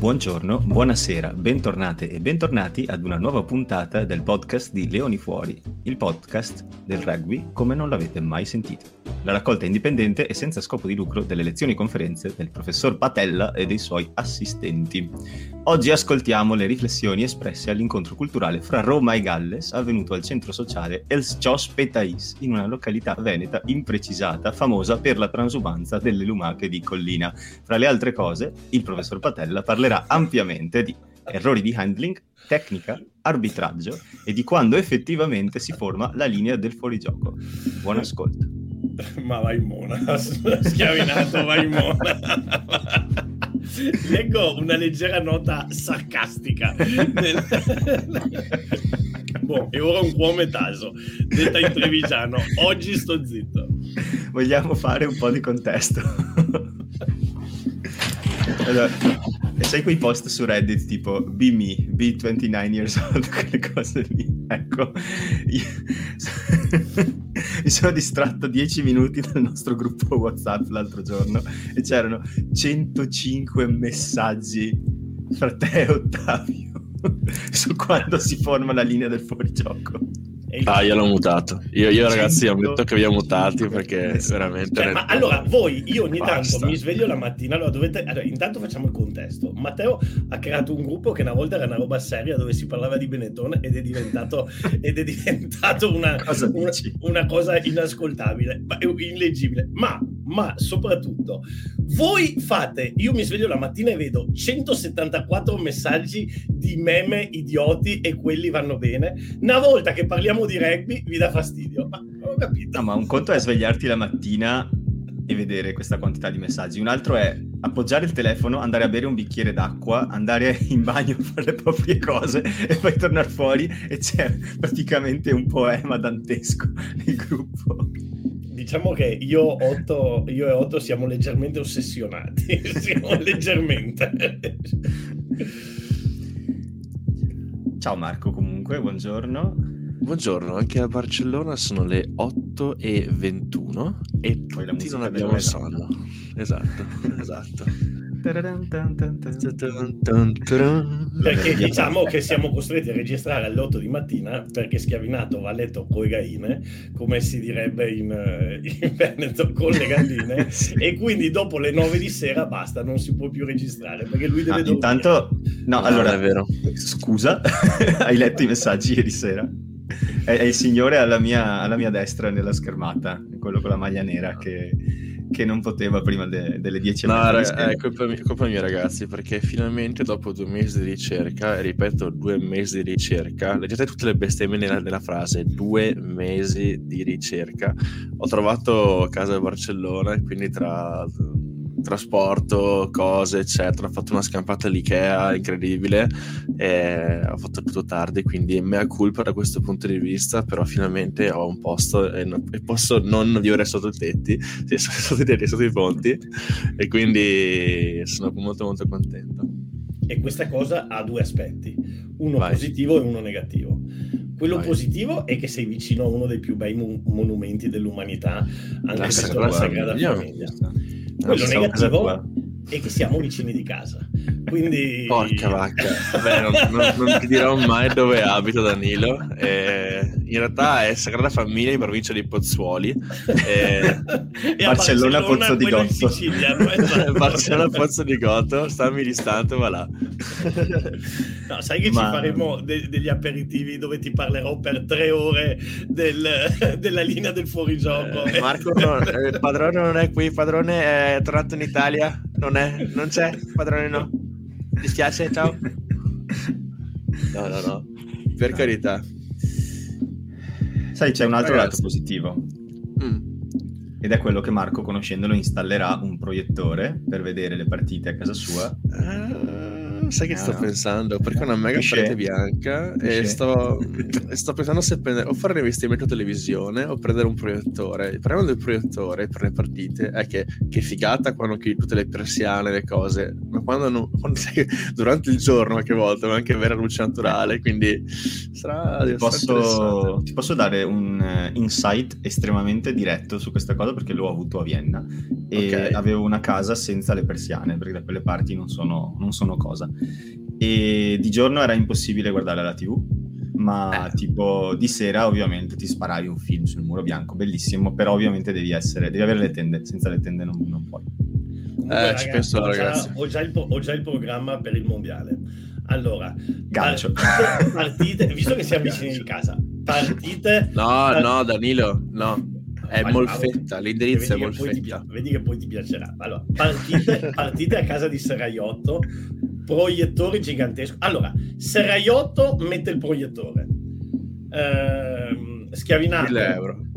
Buongiorno, buonasera, bentornate e bentornati ad una nuova puntata del podcast di Leoni Fuori, il podcast del rugby come non l'avete mai sentito. La raccolta indipendente e senza scopo di lucro delle lezioni e conferenze del professor Patella e dei suoi assistenti. Oggi ascoltiamo le riflessioni espresse all'incontro culturale fra Roma e Galles avvenuto al centro sociale Els Chos Petais in una località veneta imprecisata famosa per la transumanza delle lumache di collina. Fra le altre cose, il professor Patella parlerà ampiamente di errori di handling, tecnica, arbitraggio e di quando effettivamente si forma la linea del fuorigioco. Buon ascolto. Ma vai in mona, schiavinato, vai in mona. Leggo una leggera nota sarcastica. Nel... boh, e ora un cuore taso, detta in trevigiano. Oggi sto zitto. Vogliamo fare un po' di contesto. allora, sai quei post su Reddit tipo be me, be 29 years old, quelle cose lì. Ecco, mi sono distratto 10 minuti dal nostro gruppo WhatsApp l'altro giorno e c'erano 105 messaggi fra te e Ottavio su quando si forma la linea del fuorigioco. Ah, io l'ho mutato. Io, io ragazzi, ho detto che vi ho mutati perché veramente. Cioè, ma allora, voi, io ogni Basta. tanto mi sveglio la mattina. Allora, dovete. Allora, intanto facciamo il contesto. Matteo ha creato un gruppo che una volta era una roba seria dove si parlava di Benetton ed è diventato, ed è diventato una, cosa una, una, cosa inascoltabile, illeggibile. Ma, ma soprattutto, voi fate. Io mi sveglio la mattina e vedo 174 messaggi di meme idioti e quelli vanno bene. Una volta che parliamo parliamo di rugby vi dà fastidio. Ma ho capito. No, ma un conto è svegliarti la mattina e vedere questa quantità di messaggi. Un altro è appoggiare il telefono, andare a bere un bicchiere d'acqua, andare in bagno a fare le proprie cose e poi tornare fuori e c'è praticamente un poema dantesco nel gruppo. Diciamo che io, Otto, io e Otto siamo leggermente ossessionati, siamo leggermente. Ciao Marco comunque, buongiorno. Buongiorno, anche a Barcellona sono le 8 e 21 e Poi tutti non abbiamo sonno. Esatto, esatto. Perché diciamo che siamo costretti a registrare alle 8 di mattina perché Schiavinato va a letto con le galline, come si direbbe in, in Veneto con le galline, e quindi dopo le 9 di sera basta, non si può più registrare perché lui deve ah, Intanto, no, no, allora, è vero. scusa, hai letto i messaggi ieri sera? È, è, il signore alla mia, alla mia, destra nella schermata, quello con la maglia nera che, che non poteva prima de, delle 10 no, raga, è colpa mia, colpa mia, ragazzi, perché finalmente dopo due mesi di ricerca, e ripeto, due mesi di ricerca, leggete tutte le bestemmie nella, nella frase, due mesi di ricerca, ho trovato casa a Barcellona e quindi tra trasporto, cose, eccetera. Ho fatto una scampata all'IKEA incredibile e ho fatto tutto tardi, quindi mea culpa da questo punto di vista, però finalmente ho un posto e, no, e posso non vivere sotto i tetti, sì, sotto i tetti, sotto i ponti e quindi sono molto molto contento. E questa cosa ha due aspetti, uno Vai. positivo e uno negativo. Quello Vai. positivo è che sei vicino a uno dei più bei mon- monumenti dell'umanità, anche la per la Sagrada Famiglia. Quello negativo è che siamo vicini di casa. Quindi... Porca vacca. Beh, non, non, non, ti dirò mai dove abito Danilo. Eh, in realtà è Sagrada Famiglia in provincia di Pozzuoli. Eh, e Barcellona, Barcellona Pozzo di Gotto. Sicilia, esatto. Barcellona Pozzo di Gotto, stammi distante, va là. No, sai che Ma... ci faremo de- degli aperitivi dove ti parlerò per tre ore del, della linea del fuorigioco. Eh, Marco, no, il padrone non è qui, il padrone è tornato in Italia, non, è, non c'è, il padrone no. Mi dispiace, ciao. No, no, no, per carità. Sai, c'è un altro Ragazzi. lato positivo. Mm. Ed è quello che Marco, conoscendolo, installerà un proiettore per vedere le partite a casa sua. Uh, sai che ah, sto no. pensando? Perché ho una mega Pisce. parete bianca Pisce. e sto, sto, pensando se prendere o fare un investimento televisione o prendere un proiettore. Il problema del proiettore per le partite è che, che figata quando chiudi tutte le persiane, le cose, ma quando, non, quando sei, durante il giorno qualche volta, ma anche vera luce naturale, quindi sarà... Ti posso, ti posso dare un uh, insight estremamente diretto su questa cosa perché l'ho avuto a Vienna e okay. avevo una casa senza le persiane perché da quelle parti non sono, non sono cosa e di giorno era impossibile guardare la tv ma eh. tipo di sera ovviamente ti sparavi un film sul muro bianco, bellissimo, però ovviamente devi essere, devi avere le tende, senza le tende non, non puoi. Comunque, eh, ragazzi, ci penso, ho, ragazzi. Già, ho, già il, ho, già il, programma per il mondiale. Allora, Gancio. partite, visto che siamo vicini di casa, partite... No, part... no, Danilo, no. È ma, Molfetta, l'indirizzo è Molfetta. Ti, vedi che poi ti piacerà. Allora, partite, partite a casa di Serraiotto, proiettore gigantesco. Allora, Serraiotto mette il proiettore. Eh, schiavinato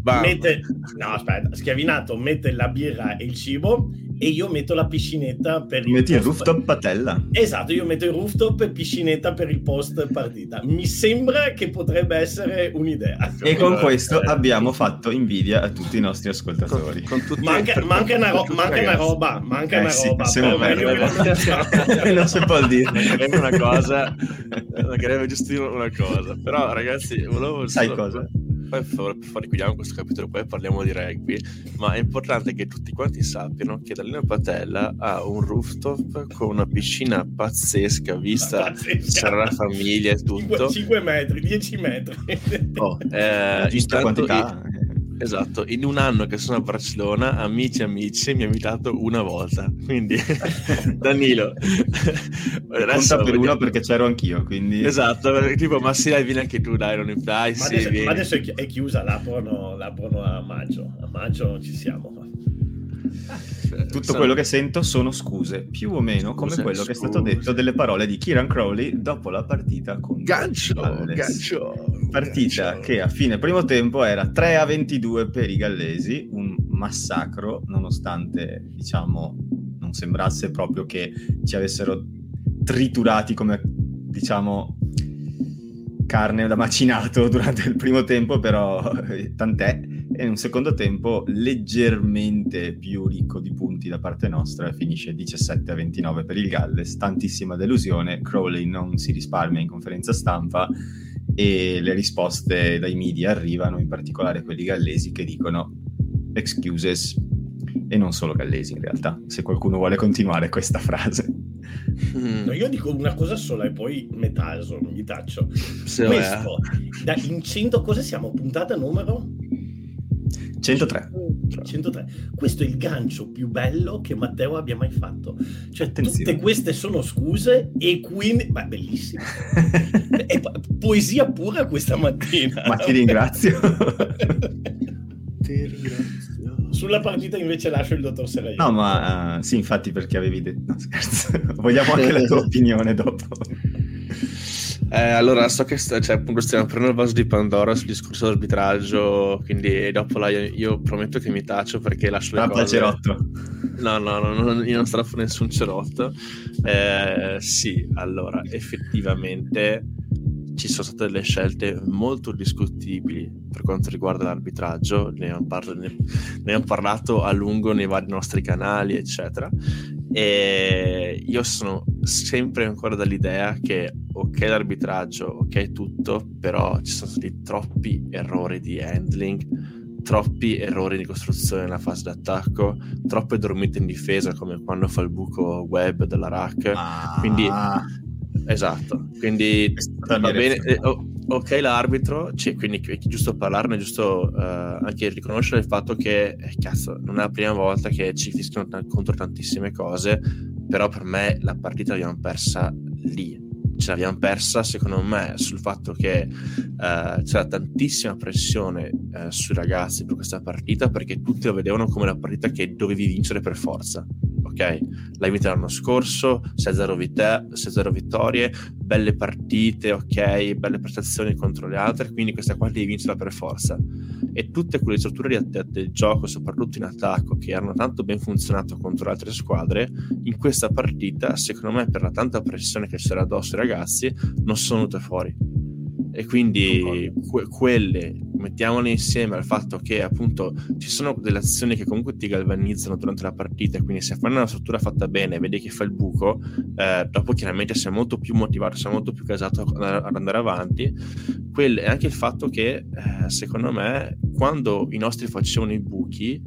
mette, no, aspetta, schiavinato mette la birra e il cibo e io metto la piscinetta per il Metti il rooftop patella. Esatto, io metto il rooftop e piscinetta per il post partita. Mi sembra che potrebbe essere un'idea. E con questo abbiamo fatto invidia a tutti i nostri ascoltatori. Con, con manca, per, manca, una, ro- manca una, roba, manca eh, una sì, roba. Siamo non si può dire. una cosa, magari giusto una cosa. Però ragazzi, volevo... Sai fuori chiudiamo questo capitolo, poi parliamo di rugby, ma è importante che tutti quanti sappiano che Dalina Patella ha un rooftop con una piscina pazzesca, vista pazzesca. c'era la famiglia e tutto. 5, 5 metri, 10 metri. Oh, eh, intanto, Esatto, in un anno che sono a Barcellona, amici e amici mi ha invitato una volta. Quindi, Danilo, conta per uno perché c'ero anch'io. Quindi... Esatto, tipo, ma sì, dai, vieni anche tu, dai, non dai, ma, sì, adesso, ma adesso è chiusa, l'aprono, l'aprono a maggio. A maggio ci siamo. Tutto quello che sento sono scuse, più o meno scuse, come quello scuse. che è stato detto delle parole di Kieran Crowley dopo la partita con Gancio, Gancio partita gancio. che a fine primo tempo era 3 a 22 per i gallesi, un massacro nonostante diciamo non sembrasse proprio che ci avessero triturati come diciamo carne da macinato durante il primo tempo, però tant'è e in un secondo tempo leggermente più ricco di punti da parte nostra, finisce 17 a 29 per il Galles, tantissima delusione, Crowley non si risparmia in conferenza stampa e le risposte dai media arrivano, in particolare quelli gallesi che dicono excuses e non solo gallesi in realtà, se qualcuno vuole continuare questa frase. No, io dico una cosa sola e poi metaso, mi taccio. Se Questo, da, in 100 cosa siamo? Puntata numero? 103. 103. Questo è il gancio più bello che Matteo abbia mai fatto. Cioè, Attenzione. tutte queste sono scuse e quindi... Beh, bellissimo. è poesia pura questa mattina. Ma ti ringrazio. ti ringrazio. Sulla partita invece lascio il dottor Serraio. No, ma uh, sì, infatti perché avevi detto... No, scherzo. Vogliamo anche la tua opinione dopo. Eh, allora, so che st- cioè, appunto stiamo prendendo il vaso di Pandora sul discorso dell'arbitraggio, quindi dopo là io, io prometto che mi taccio perché lascio le ah, cose... cerotto. No, no, no, no, io non strafo nessun cerotto. Eh, sì, allora, effettivamente ci sono state delle scelte molto discutibili per quanto riguarda l'arbitraggio, ne abbiamo, parla- ne, ne abbiamo parlato a lungo nei vari nostri canali, eccetera. E io sono sempre ancora dall'idea che ok l'arbitraggio, ok tutto, però ci sono stati troppi errori di handling, troppi errori di costruzione nella fase d'attacco, troppe dormite in difesa come quando fa il buco web della rack. Ah. Quindi esatto, quindi va bene. Eh, ok l'arbitro, cioè, quindi è giusto parlarne, è giusto uh, anche riconoscere il fatto che, eh, cazzo, non è la prima volta che ci fischiano t- contro tantissime cose, però per me la partita l'abbiamo persa lì. Ce l'abbiamo persa, secondo me, sul fatto che uh, c'era tantissima pressione uh, sui ragazzi per questa partita perché tutti lo vedevano come la partita che dovevi vincere per forza ok? L'hai vinta l'anno scorso, 6-0, vit- 6-0 vittorie, belle partite, ok? Belle prestazioni contro le altre, quindi questa qua devi vincerla per forza. E tutte quelle strutture di del gioco, soprattutto in attacco, che hanno tanto ben funzionato contro le altre squadre, in questa partita, secondo me, per la tanta pressione che c'era addosso ai ragazzi, non sono venute fuori. E quindi que- quelle mettiamole insieme al fatto che appunto ci sono delle azioni che comunque ti galvanizzano durante la partita, quindi se fanno una struttura fatta bene, vedi che fa il buco, eh, dopo chiaramente sei molto più motivato, sei molto più casato ad andare avanti. Quello è anche il fatto che eh, secondo me quando i nostri facevano i buchi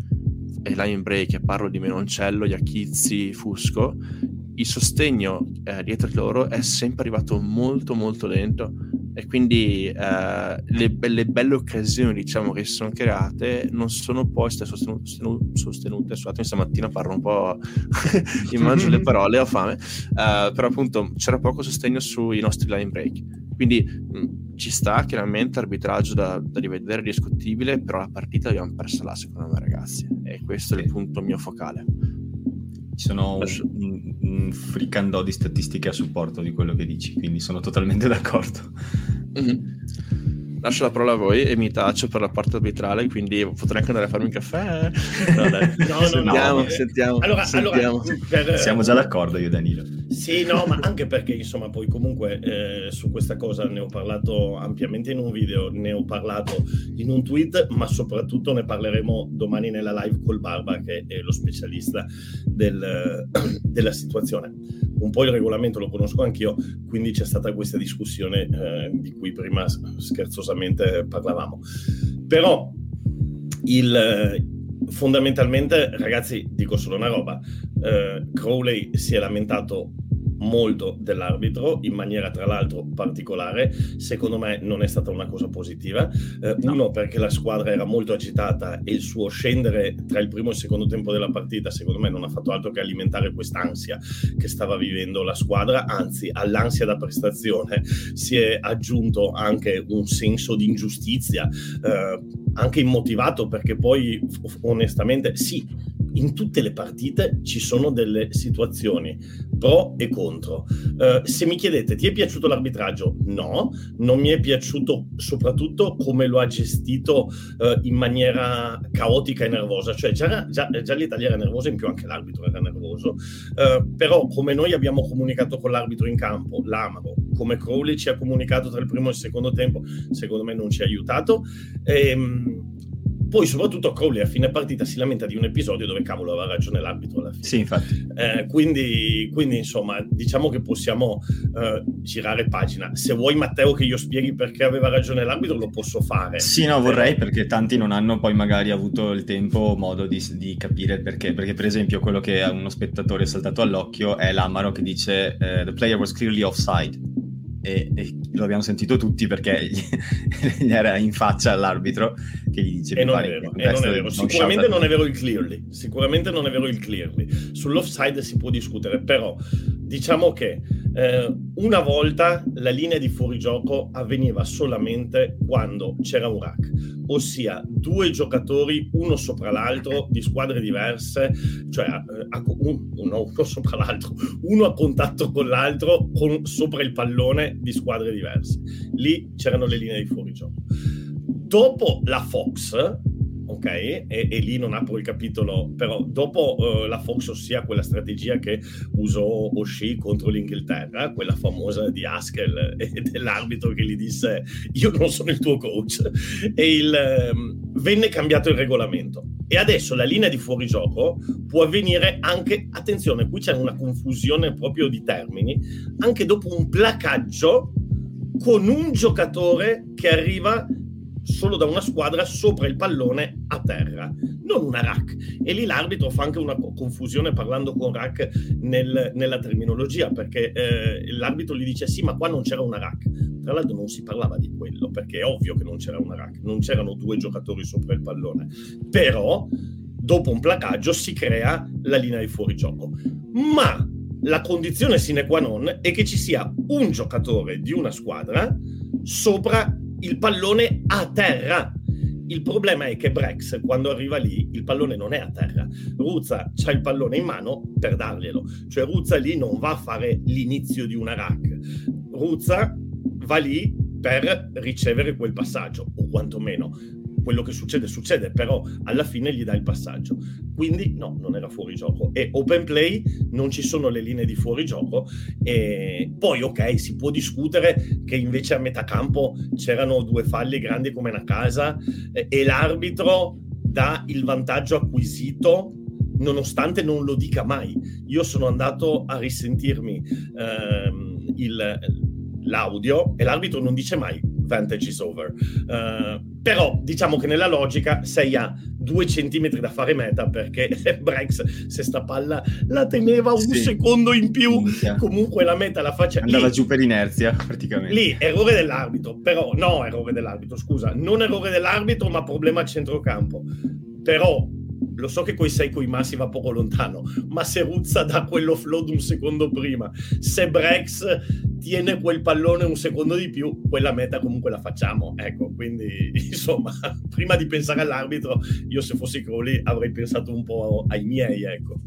e line break, parlo di Menoncello, Iachizzi, Fusco, il sostegno eh, dietro di loro è sempre arrivato molto molto lento e quindi eh, le, le, belle occasioni diciamo che si sono create non sono poi state sostenute, sostenute scusatemi stamattina parlo un po' immagino le parole ho fame. Uh, però appunto c'era poco sostegno sui nostri line break. Quindi mh, ci sta chiaramente arbitraggio da, da rivedere discutibile però la partita l'abbiamo persa là secondo me ragazzi. E questo sì. è il punto mio focale ci sono un, un fricandò di statistiche a supporto di quello che dici, quindi sono totalmente d'accordo. Mm-hmm. Lascio la parola a voi e mi taccio per la parte arbitrale, quindi potrei anche andare a farmi un caffè. No, dai. no, no, sentiamo, no. sentiamo, allora, sentiamo. Allora, per... Siamo già d'accordo io e Danilo. Sì, no, ma anche perché insomma poi comunque eh, su questa cosa ne ho parlato ampiamente in un video, ne ho parlato in un tweet, ma soprattutto ne parleremo domani nella live col Barba che è lo specialista del, della situazione. Un po' il regolamento lo conosco anch'io, quindi c'è stata questa discussione eh, di cui prima scherzosamente parlavamo. Però il, fondamentalmente, ragazzi, dico solo una roba. Eh, Crowley si è lamentato molto dell'arbitro in maniera tra l'altro particolare. Secondo me non è stata una cosa positiva. Eh, no. uno perché la squadra era molto agitata e il suo scendere tra il primo e il secondo tempo della partita secondo me non ha fatto altro che alimentare quest'ansia che stava vivendo la squadra. Anzi all'ansia da prestazione si è aggiunto anche un senso di ingiustizia eh, anche immotivato perché poi onestamente sì in tutte le partite ci sono delle situazioni pro e contro. Uh, se mi chiedete, ti è piaciuto l'arbitraggio? No, non mi è piaciuto soprattutto come lo ha gestito uh, in maniera caotica e nervosa, cioè già, già, già l'Italia era nervosa, in più anche l'arbitro era nervoso, uh, però come noi abbiamo comunicato con l'arbitro in campo, l'Amaro, come Crowley ci ha comunicato tra il primo e il secondo tempo, secondo me non ci ha aiutato. Ehm, poi soprattutto Crowley a fine partita si lamenta di un episodio dove cavolo aveva ragione l'arbitro alla fine. Sì, infatti. Eh, quindi, quindi, insomma, diciamo che possiamo eh, girare pagina. Se vuoi Matteo che io spieghi perché aveva ragione l'arbitro lo posso fare. Sì, no, vorrei eh, perché tanti non hanno poi magari avuto il tempo o modo di, di, capire il perché. Perché per esempio quello che a uno spettatore è saltato all'occhio è l'Amaro che dice uh, The player was clearly offside e, e, lo abbiamo sentito tutti perché gli, gli era in faccia all'arbitro che gli dice e non è vero, non è vero. sicuramente non è vero il clearly sicuramente non è vero il clearly sull'offside si può discutere però diciamo che eh, una volta la linea di fuorigioco avveniva solamente quando c'era un rack ossia due giocatori uno sopra l'altro di squadre diverse cioè eh, un, uno, uno sopra l'altro uno a contatto con l'altro con, sopra il pallone di squadre diverse. Lì c'erano le linee di fuorigioco. Dopo la Fox ok? E, e, lì non apro il capitolo, però dopo uh, la Fox, ossia quella strategia che usò O'Shea contro l'Inghilterra, quella famosa di Haskell e dell'arbitro che gli disse io non sono il tuo coach, e il, um, venne cambiato il regolamento. E adesso la linea di fuorigioco può avvenire anche, attenzione, qui c'è una confusione proprio di termini, anche dopo un placaggio con un giocatore che arriva solo da una squadra sopra il pallone a terra, non una rack. E lì l'arbitro fa anche una confusione parlando con rack nel, nella terminologia, perché eh, l'arbitro gli dice sì, ma qua non c'era una rack. Tra l'altro non si parlava di quello, perché è ovvio che non c'era una rack, non c'erano due giocatori sopra il pallone. Però dopo un placaggio si crea la linea di fuorigioco. Ma la condizione sine qua non è che ci sia un giocatore di una squadra sopra il pallone a terra. Il problema è che Brex, quando arriva lì, il pallone non è a terra. Ruzza ha il pallone in mano per darglielo. Cioè Ruzza lì non va a fare l'inizio di una rack. Ruzza va lì per ricevere quel passaggio, o quantomeno quello che succede succede, però alla fine gli dà il passaggio. quindi no, non era fuori gioco. E open play non ci sono le linee di fuori gioco. E poi, ok, si può discutere che invece a metà campo c'erano due falli grandi come una casa eh, e l'arbitro dà il vantaggio acquisito nonostante non lo dica mai. Io sono andato a risentirmi ehm, il, l'audio e l'arbitro non dice mai vantage is over. Uh, però diciamo che nella logica sei a due centimetri da fare meta perché Brex se sta palla la teneva un sì. secondo in più Minchia. comunque la meta la faccia andava lì, giù per inerzia praticamente lì errore dell'arbitro però no errore dell'arbitro scusa non errore dell'arbitro ma problema a centrocampo però lo so che coi sei coi massi va poco lontano, ma se Ruzza dà quell'offload un secondo prima, se Brex tiene quel pallone un secondo di più, quella meta comunque la facciamo. Ecco, quindi insomma, prima di pensare all'arbitro, io se fossi Crowley avrei pensato un po' ai miei, ecco.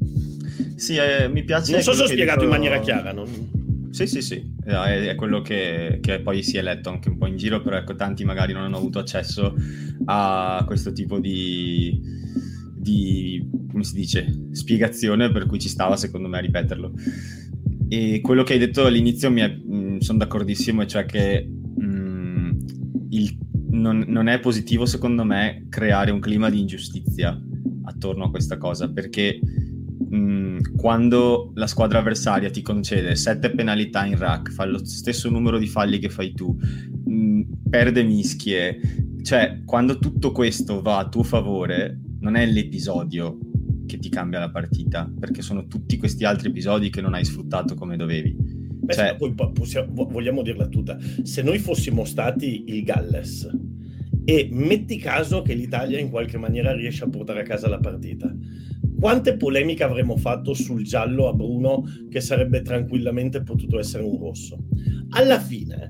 Sì, eh, mi piace. Non so se ho spiegato detto... in maniera chiara, non... Sì, sì, sì, è, è quello che, che, poi si è letto anche un po' in giro, però ecco, tanti magari non hanno avuto accesso a questo tipo di, di, come si dice, spiegazione per cui ci stava secondo me a ripeterlo. E quello che hai detto all'inizio mi mm, sono d'accordissimo, cioè che mh, mm, il, non, non, è positivo secondo me creare un clima di ingiustizia attorno a questa cosa, perché mh, mm, quando la squadra avversaria ti concede sette penalità in rack, fa lo stesso numero di falli che fai tu, perde mischie, cioè quando tutto questo va a tuo favore non è l'episodio che ti cambia la partita, perché sono tutti questi altri episodi che non hai sfruttato come dovevi. Beh, cioè... poi possiamo, vogliamo dirla tutta, se noi fossimo stati il Galles e metti caso che l'Italia in qualche maniera riesce a portare a casa la partita, quante polemiche avremmo fatto sul giallo a Bruno che sarebbe tranquillamente potuto essere un rosso? Alla fine,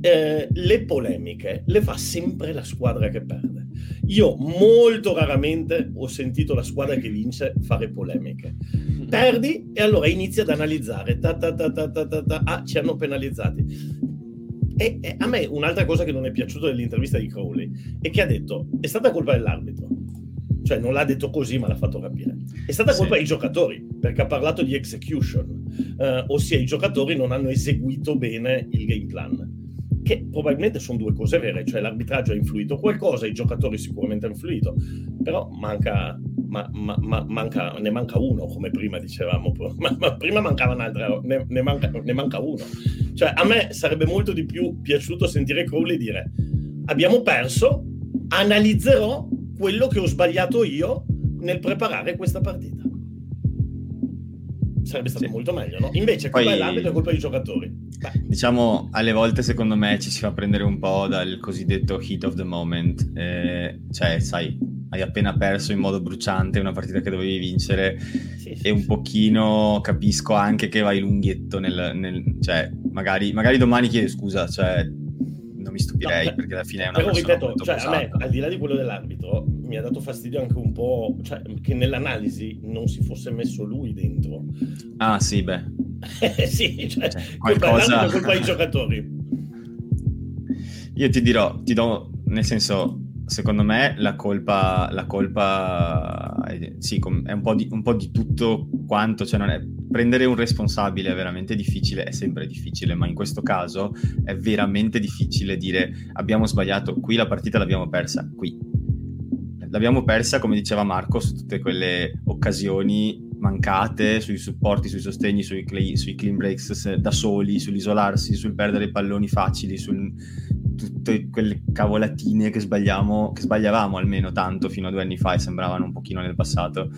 eh, le polemiche le fa sempre la squadra che perde. Io molto raramente ho sentito la squadra che vince fare polemiche. Perdi e allora inizi ad analizzare. Ta, ta, ta, ah, ci hanno penalizzati. E, e, a me un'altra cosa che non è piaciuta dell'intervista di Crowley è che ha detto è stata colpa dell'arbitro. Cioè non l'ha detto così ma l'ha fatto capire. È stata colpa sì. dei giocatori perché ha parlato di execution, uh, ossia i giocatori non hanno eseguito bene il game plan che probabilmente sono due cose vere, cioè l'arbitraggio ha influito qualcosa, i giocatori sicuramente hanno influito, però manca, ma, ma, ma, manca, ne manca uno, come prima dicevamo, ma, prima mancava un'altra, ne, ne, manca, ne manca uno. Cioè a me sarebbe molto di più piaciuto sentire Crowley dire abbiamo perso, analizzerò quello che ho sbagliato io nel preparare questa partita. Sarebbe stato sì. molto meglio, no? Invece, colpa Poi... dell'arbitro è colpa dei giocatori. Diciamo, alle volte secondo me ci si fa prendere un po' dal cosiddetto heat of the moment, eh, cioè, sai, hai appena perso in modo bruciante una partita che dovevi vincere. Sì, sì, e un pochino capisco anche che vai lunghetto nel... nel cioè, magari, magari domani chiedi scusa, cioè, non mi stupirei no, perché alla fine è una però ripeto, cioè, a me, al di là di quello dell'arbitro, mi ha dato fastidio anche un po', cioè, che nell'analisi non si fosse messo lui dentro. Ah, sì, beh. sì, cioè, cioè qualcosa... colpa dei giocatori. Io ti dirò, ti do, nel senso, secondo me la colpa, la colpa è, sì, è un, po di, un po' di tutto quanto, cioè non è, prendere un responsabile è veramente difficile, è sempre difficile, ma in questo caso è veramente difficile dire abbiamo sbagliato, qui la partita l'abbiamo persa, qui. L'abbiamo persa, come diceva Marco, su tutte quelle occasioni mancate, sui supporti, sui sostegni, sui, clay, sui clean breaks da soli, sull'isolarsi, sul perdere i palloni facili, sul, tutte quelle cavolatine che che sbagliavamo almeno tanto fino a due anni fa e sembravano un pochino nel passato.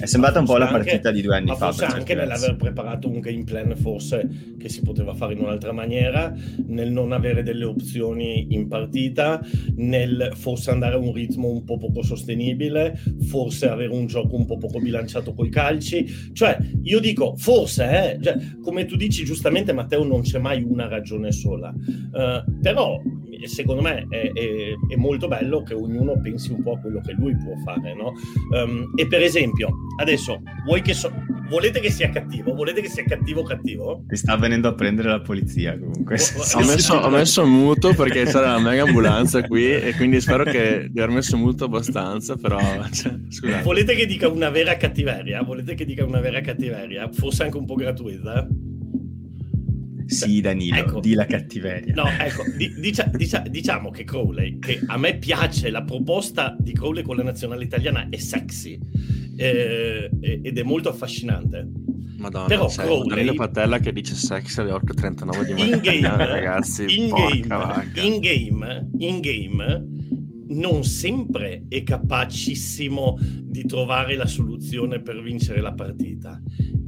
È sembrata un po' la partita di due anni ma fa. Forse anche nell'aver preparato un game plan, forse che si poteva fare in un'altra maniera, nel non avere delle opzioni in partita, nel forse andare a un ritmo un po' poco sostenibile, forse avere un gioco un po' poco bilanciato coi calci. Cioè, io dico, forse, eh, cioè, come tu dici giustamente, Matteo, non c'è mai una ragione sola. Uh, però secondo me è, è, è, molto bello che ognuno pensi un po' a quello che lui può fare, no? Um, e per esempio, adesso, vuoi che so, volete che sia cattivo? Volete che sia cattivo cattivo? Ti sta venendo a prendere la polizia comunque. ho, messo, ho messo muto perché c'era la mega ambulanza qui e quindi spero che di aver messo muto abbastanza, però cioè, Volete che dica una vera cattiveria? Volete che dica una vera cattiveria? Forse anche un po' gratuita? Sì, Danilo, ecco, di la cattiveria. No, ecco, dicia, dicia, diciamo che Crowley, che a me piace la proposta di Crowley con la nazionale italiana, è sexy eh, ed è molto affascinante. Madonna, Però sai, Crowley, Danilo Patella che dice sexy alle 8.39 di mattina, in game, ragazzi, in game, in game, in game, non sempre è capacissimo di trovare la soluzione per vincere la partita.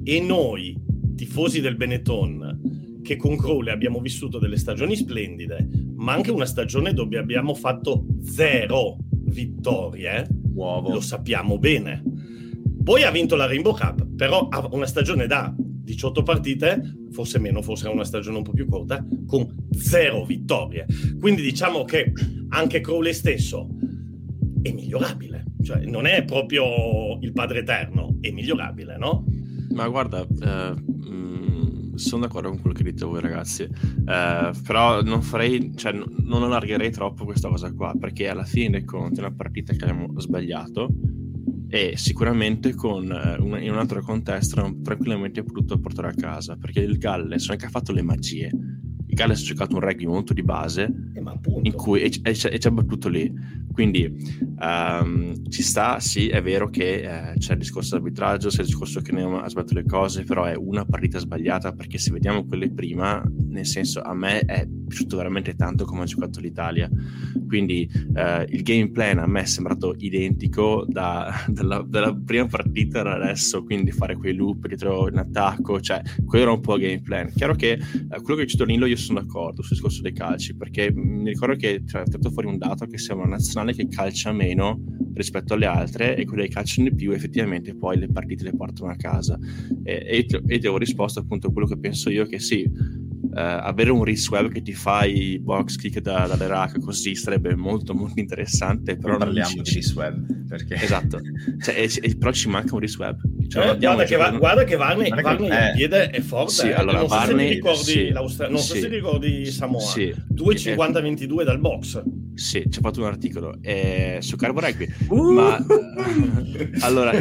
E noi, tifosi del Benetton, che con Crowley abbiamo vissuto delle stagioni splendide, ma anche una stagione dove abbiamo fatto zero vittorie, Uovo. lo sappiamo bene. Poi ha vinto la Rainbow Cup, però ha una stagione da 18 partite, forse meno, forse è una stagione un po' più corta, con zero vittorie. Quindi diciamo che anche Crowley stesso è migliorabile, cioè non è proprio il padre eterno, è migliorabile, no? Ma guarda, eh, sono d'accordo con quello che dite voi ragazzi, eh, però non farei, cioè non allargherei troppo questa cosa qua, perché alla fine dei conti è una partita che abbiamo sbagliato e sicuramente con, eh, un, in un altro contesto non tranquillamente potuto portare a casa, perché il Galles non è che ha fatto le magie, il Galles ha giocato un rugby molto di base eh, in cui e, e, e ci ha battuto lì quindi um, ci sta, sì, è vero che eh, c'è il discorso d'arbitraggio, c'è il discorso che Neoma ha sbagliato le cose, però è una partita sbagliata perché se vediamo quelle prima, nel senso a me è piaciuto veramente tanto come ha giocato l'Italia. Quindi eh, il game plan a me è sembrato identico da, dalla, dalla, prima partita ad adesso, quindi fare quei loop dietro in attacco, cioè quello era un po' il game plan. Chiaro che eh, quello che detto Nilo io sono d'accordo sul discorso dei calci, perché mi ricordo che cioè, tirato fuori un dato che siamo una nazionale che calcia meno rispetto alle altre e quelle che calciano di più effettivamente poi le partite le portano a casa. E, e, e ti ho risposto appunto a quello che penso io che sì, Uh, avere un Reese Web che ti fa i box kick da, dalle rack così sarebbe molto molto interessante però non parliamo di Reese Web perché... esatto. Cioè, e, e, però ci manca un Reese Web. Cioè, eh, guarda, che va, guarda, che Varney, Varney che... il piede è forte sì, eh. allora, non, Varney, so sì, non so se ti ricordi Samoa. Sì. 2,50-22 dal box sì, ci ha fatto un articolo eh, su Carbo Rugby. Uh! Ma allora,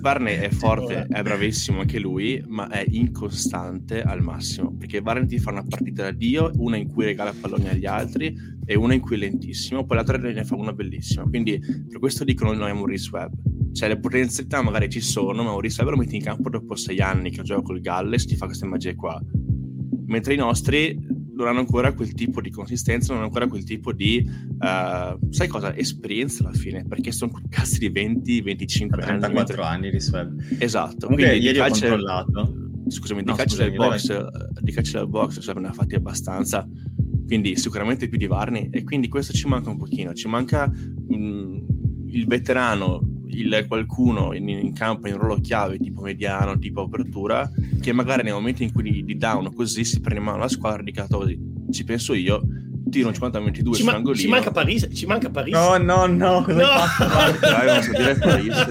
Barney è forte, è bravissimo anche lui, ma è incostante al massimo. Perché Barney ti fa una partita da Dio, una in cui regala palloni agli altri e una in cui è lentissimo, poi l'altra ne fa una bellissima. Quindi per questo dicono noi abbiamo Maurice Webb. Cioè le potenzialità magari ci sono, ma Maurice Webb lo metti in campo dopo sei anni che gioca col Galles, ti fa queste magie qua. Mentre i nostri non hanno ancora quel tipo di consistenza, non hanno ancora quel tipo di, uh, sai cosa, esperienza alla fine, perché sono cazzi di 20, 25 anni. 34 anni di swab. Esatto. Comunque, Quindi ieri calcio... ho controllato. Scusami, no, di calcio del box, di calcio del box, cioè, ne ha fatti abbastanza, quindi sicuramente più di Varney, e quindi questo ci manca un pochino, ci manca mh, il veterano il qualcuno in, in, campo in ruolo chiave tipo mediano, tipo apertura, che magari nei momenti in cui di, down così si prende in mano la squadra e dica ci penso io, tiro un 50-22 ci, ma- ci manca Paris ci manca Paris. No no no cosa no. Dai, non so dire Paris.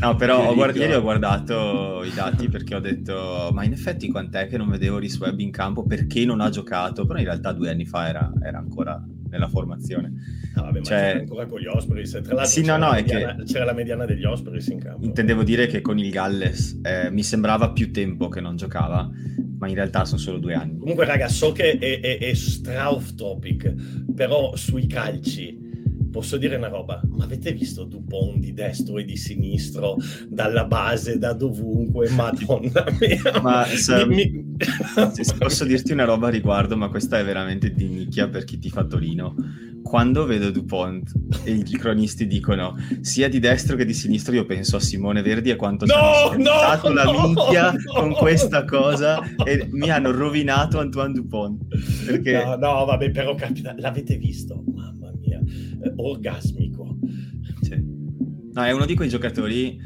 No, però ho guard- ieri ho guardato i dati perché ho detto, ma in effetti quant'è che non vedevo Risweb in campo? Perché non ha giocato? Però in realtà due anni fa era, era ancora nella formazione. No, vabbè, cioè, ma ancora con gli Ospreys. Tra l'altro sì, no, no, mediana, che... c'era la mediana degli Ospreys in campo. Intendevo dire che con il Galles eh, mi sembrava più tempo che non giocava, ma in realtà sono solo due anni. Comunque, raga, so che è, è, è stra off topic, però sui calci posso dire una roba, ma avete visto Dupont di destro e di sinistro, dalla base, da dovunque, madonna mia. Ma se, mi... posso dirti una roba a riguardo, ma questa è veramente di nicchia per chi ti fa Torino. Quando vedo Dupont e i cronisti dicono sia di destro che di sinistro, io penso a Simone Verdi e quanto no, hanno no, la minchia no, con questa cosa e mi hanno rovinato Antoine Dupont. Perché... No, no, vabbè, però capita, l'avete visto? Mamma orgasmico. Sì. No, è uno di quei giocatori,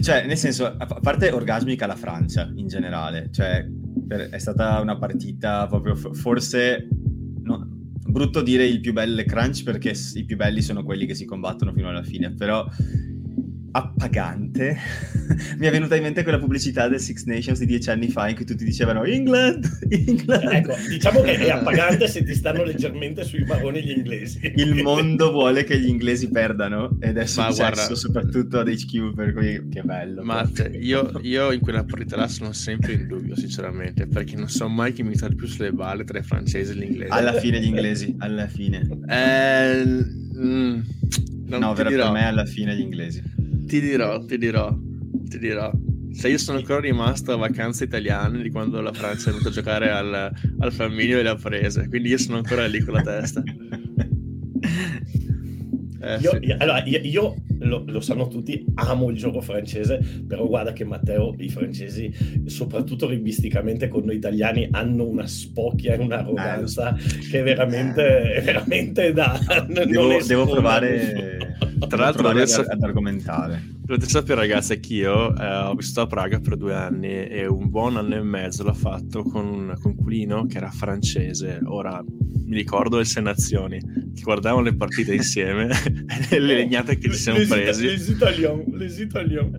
cioè, nel senso, a parte orgasmica la Francia in generale, cioè, per, è stata una partita proprio, forse, no, brutto dire il più bello crunch perché i più belli sono quelli che si combattono fino alla fine, però appagante, mi è venuta in mente quella pubblicità del Six Nations di dieci anni fa in cui tutti dicevano England, England. Ecco, diciamo che è appagante se ti stanno leggermente sui maroni gli inglesi. Il mondo vuole che gli inglesi perdano ed è successo guarda, soprattutto ad HQ, per cui che bello. Ma io, io, in quella partita là sono sempre in dubbio, sinceramente, perché non so mai chi mi sta più sulle balle tra i francesi e gli inglesi. Alla fine gli inglesi, alla fine. Eh, mm, no, per me alla fine gli inglesi. Ti dirò, ti dirò, ti dirò. Se io sono ancora rimasto a vacanze italiane di quando la Francia è venuta a giocare al, al Flaminio e le ha prese, quindi io sono ancora lì con la testa. Eh, io, sì. allora, io, io lo, lo, sanno tutti, amo il gioco francese, però guarda che Matteo, i francesi, soprattutto ribisticamente con noi italiani, hanno una spocchia e un'arroganza eh, che è veramente, è veramente da... Devo, devo provare tra l'altro ad argomentare. Dovete sapere ragazzi, anch'io eh, ho vissuto a Praga per due anni e un buon anno e mezzo l'ho fatto con un coinquilino che era francese. Ora mi ricordo le sei nazioni, che guardavamo le partite insieme e le legnate che ci siamo les presi. Les Italiens, les Italiens.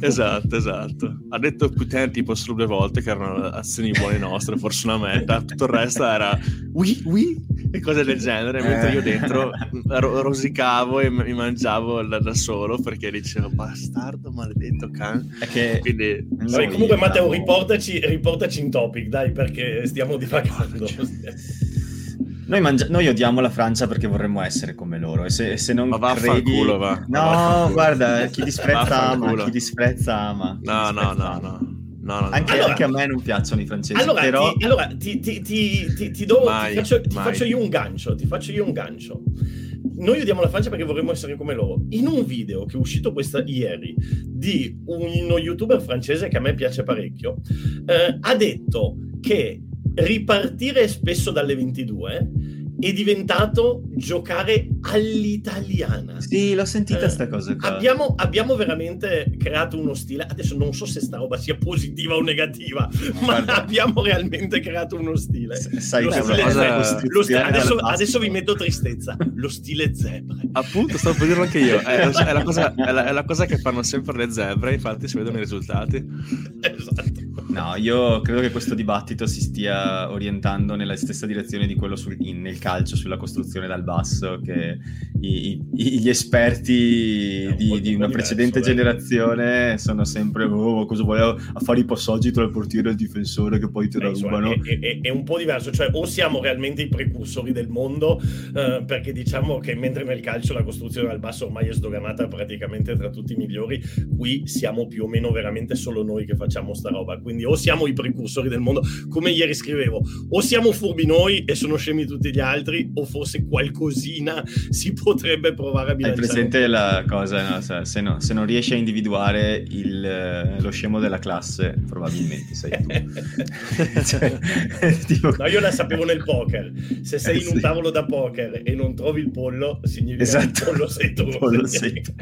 Esatto, esatto. Ha detto putain tipo solo due volte che erano azioni buone nostre, forse una meta. Tutto il resto era oui, oui e cose del genere, mentre io dentro ro- rosicavo e mi mangiavo da, da solo perché dicevo bastardo, maledetto can. Che... Quindi... Vabbè, comunque Matteo, riportaci, riportaci, in topic, dai, perché stiamo divagando. Noi, mangi- noi, odiamo la Francia perché vorremmo essere come loro e se, se non Ma va credi... culo, va. No, va guarda, chi disprezza ama, chi disprezza ama. Chi no, disprezza no, no, no. No, no, anche, allora, anche, a me non piacciono i francesi. Allora, però... ti, allora ti, ti, ti, do, mai, ti, faccio, ti faccio, io un gancio. Ti faccio io un gancio. Noi odiamo la Francia perché vorremmo essere come loro. In un video che è uscito questa ieri di uno youtuber francese che a me piace parecchio, eh, ha detto che ripartire spesso dalle 22 è diventato giocare all'italiana. Sì, l'ho sentita eh, cosa. Abbiamo, abbiamo, veramente creato uno stile, adesso non so se sta roba sia positiva o negativa, ma abbiamo realmente creato uno stile. S- sai, lo stile, cosa... lo stile adesso, adesso, vi metto tristezza, lo stile zebre. Appunto, stavo per dirlo anche io, è, è, la cosa, è, la, è la cosa che fanno sempre le zebre, infatti si vedono i risultati. Esatto. No, io credo che questo dibattito si stia orientando nella stessa direzione di quello sul, in, nel calcio, sulla costruzione dal basso, che i, i, gli esperti di, di, una precedente diverso, generazione sono sempre, oh, cosa volevo, a fare i passaggi tra il portiere e il difensore che poi te la rubano. È, è, è, un po' diverso, cioè o siamo realmente i precursori del mondo, eh, perché diciamo che mentre nel calcio la costruzione dal basso ormai è sdoganata praticamente tra tutti i migliori, qui siamo più o meno veramente solo noi che facciamo sta roba, quindi o siamo i precursori del mondo, come ieri scrivevo, o siamo furbi noi e sono scemi tutti gli altri, o forse qualcosina si potrebbe provare a bilanciare. Hai presente la cosa, no? Se, no, se, non riesci a individuare il, eh, lo scemo della classe, probabilmente sei tu. cioè, tipo... No, io la sapevo nel poker. Se sei eh, in un sì. tavolo da poker e non trovi il pollo, significa esatto. che il pollo sei tu. Il pollo sei tu.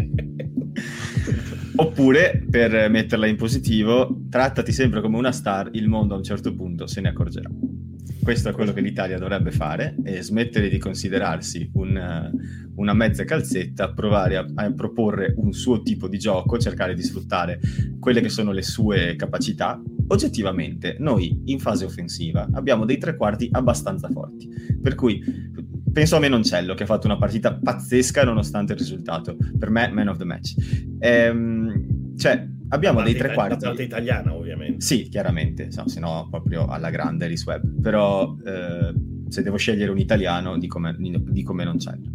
Oppure, per metterla in positivo, trattati sempre come una star, il mondo a un certo punto se ne accorgerà. Questo è quello che l'Italia dovrebbe fare e smettere di considerarsi un, una mezza calzetta, provare a, a, proporre un suo tipo di gioco, cercare di sfruttare quelle che sono le sue capacità. Oggettivamente, noi in fase offensiva abbiamo dei tre quarti abbastanza forti, per cui penso a Menoncello che ha fatto una partita pazzesca nonostante il risultato. Per me, man of the match. Ehm, cioè, abbiamo dei tre quarti. La parte italiana, ovviamente. Sì, chiaramente, no, se no proprio alla grande Alice Web. Però eh, se devo scegliere un italiano, dico, me, dico Menoncello.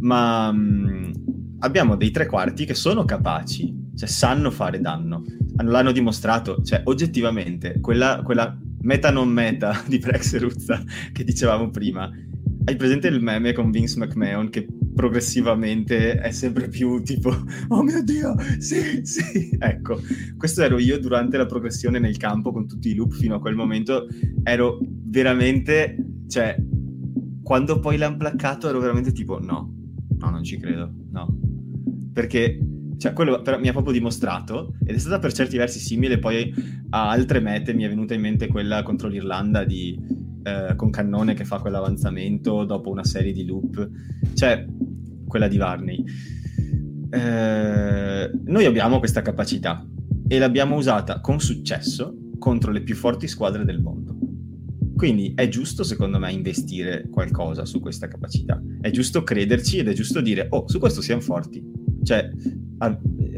Ma mh, mm, abbiamo dei tre quarti che sono capaci, cioè sanno fare danno. L'hanno dimostrato, cioè oggettivamente, quella, quella meta non meta di Prexeruzza che dicevamo prima hai presente il meme con Vince McMahon che progressivamente è sempre più tipo oh mio dio sì sì ecco questo ero io durante la progressione nel campo con tutti i loop fino a quel momento. Ero veramente cioè quando poi l'hanno placcato ero veramente tipo no no non ci credo no perché cioè quello però mi ha proprio dimostrato ed è stata per certi versi simile poi a altre mete mi è venuta in mente quella contro l'Irlanda di eh, con Cannone che fa quell'avanzamento dopo una serie di loop, cioè quella di Varney. eh, noi abbiamo questa capacità e l'abbiamo usata con successo contro le più forti squadre del mondo. Quindi è giusto, secondo me, investire qualcosa su questa capacità. È giusto crederci ed è giusto dire, oh, su questo siamo forti. Cioè,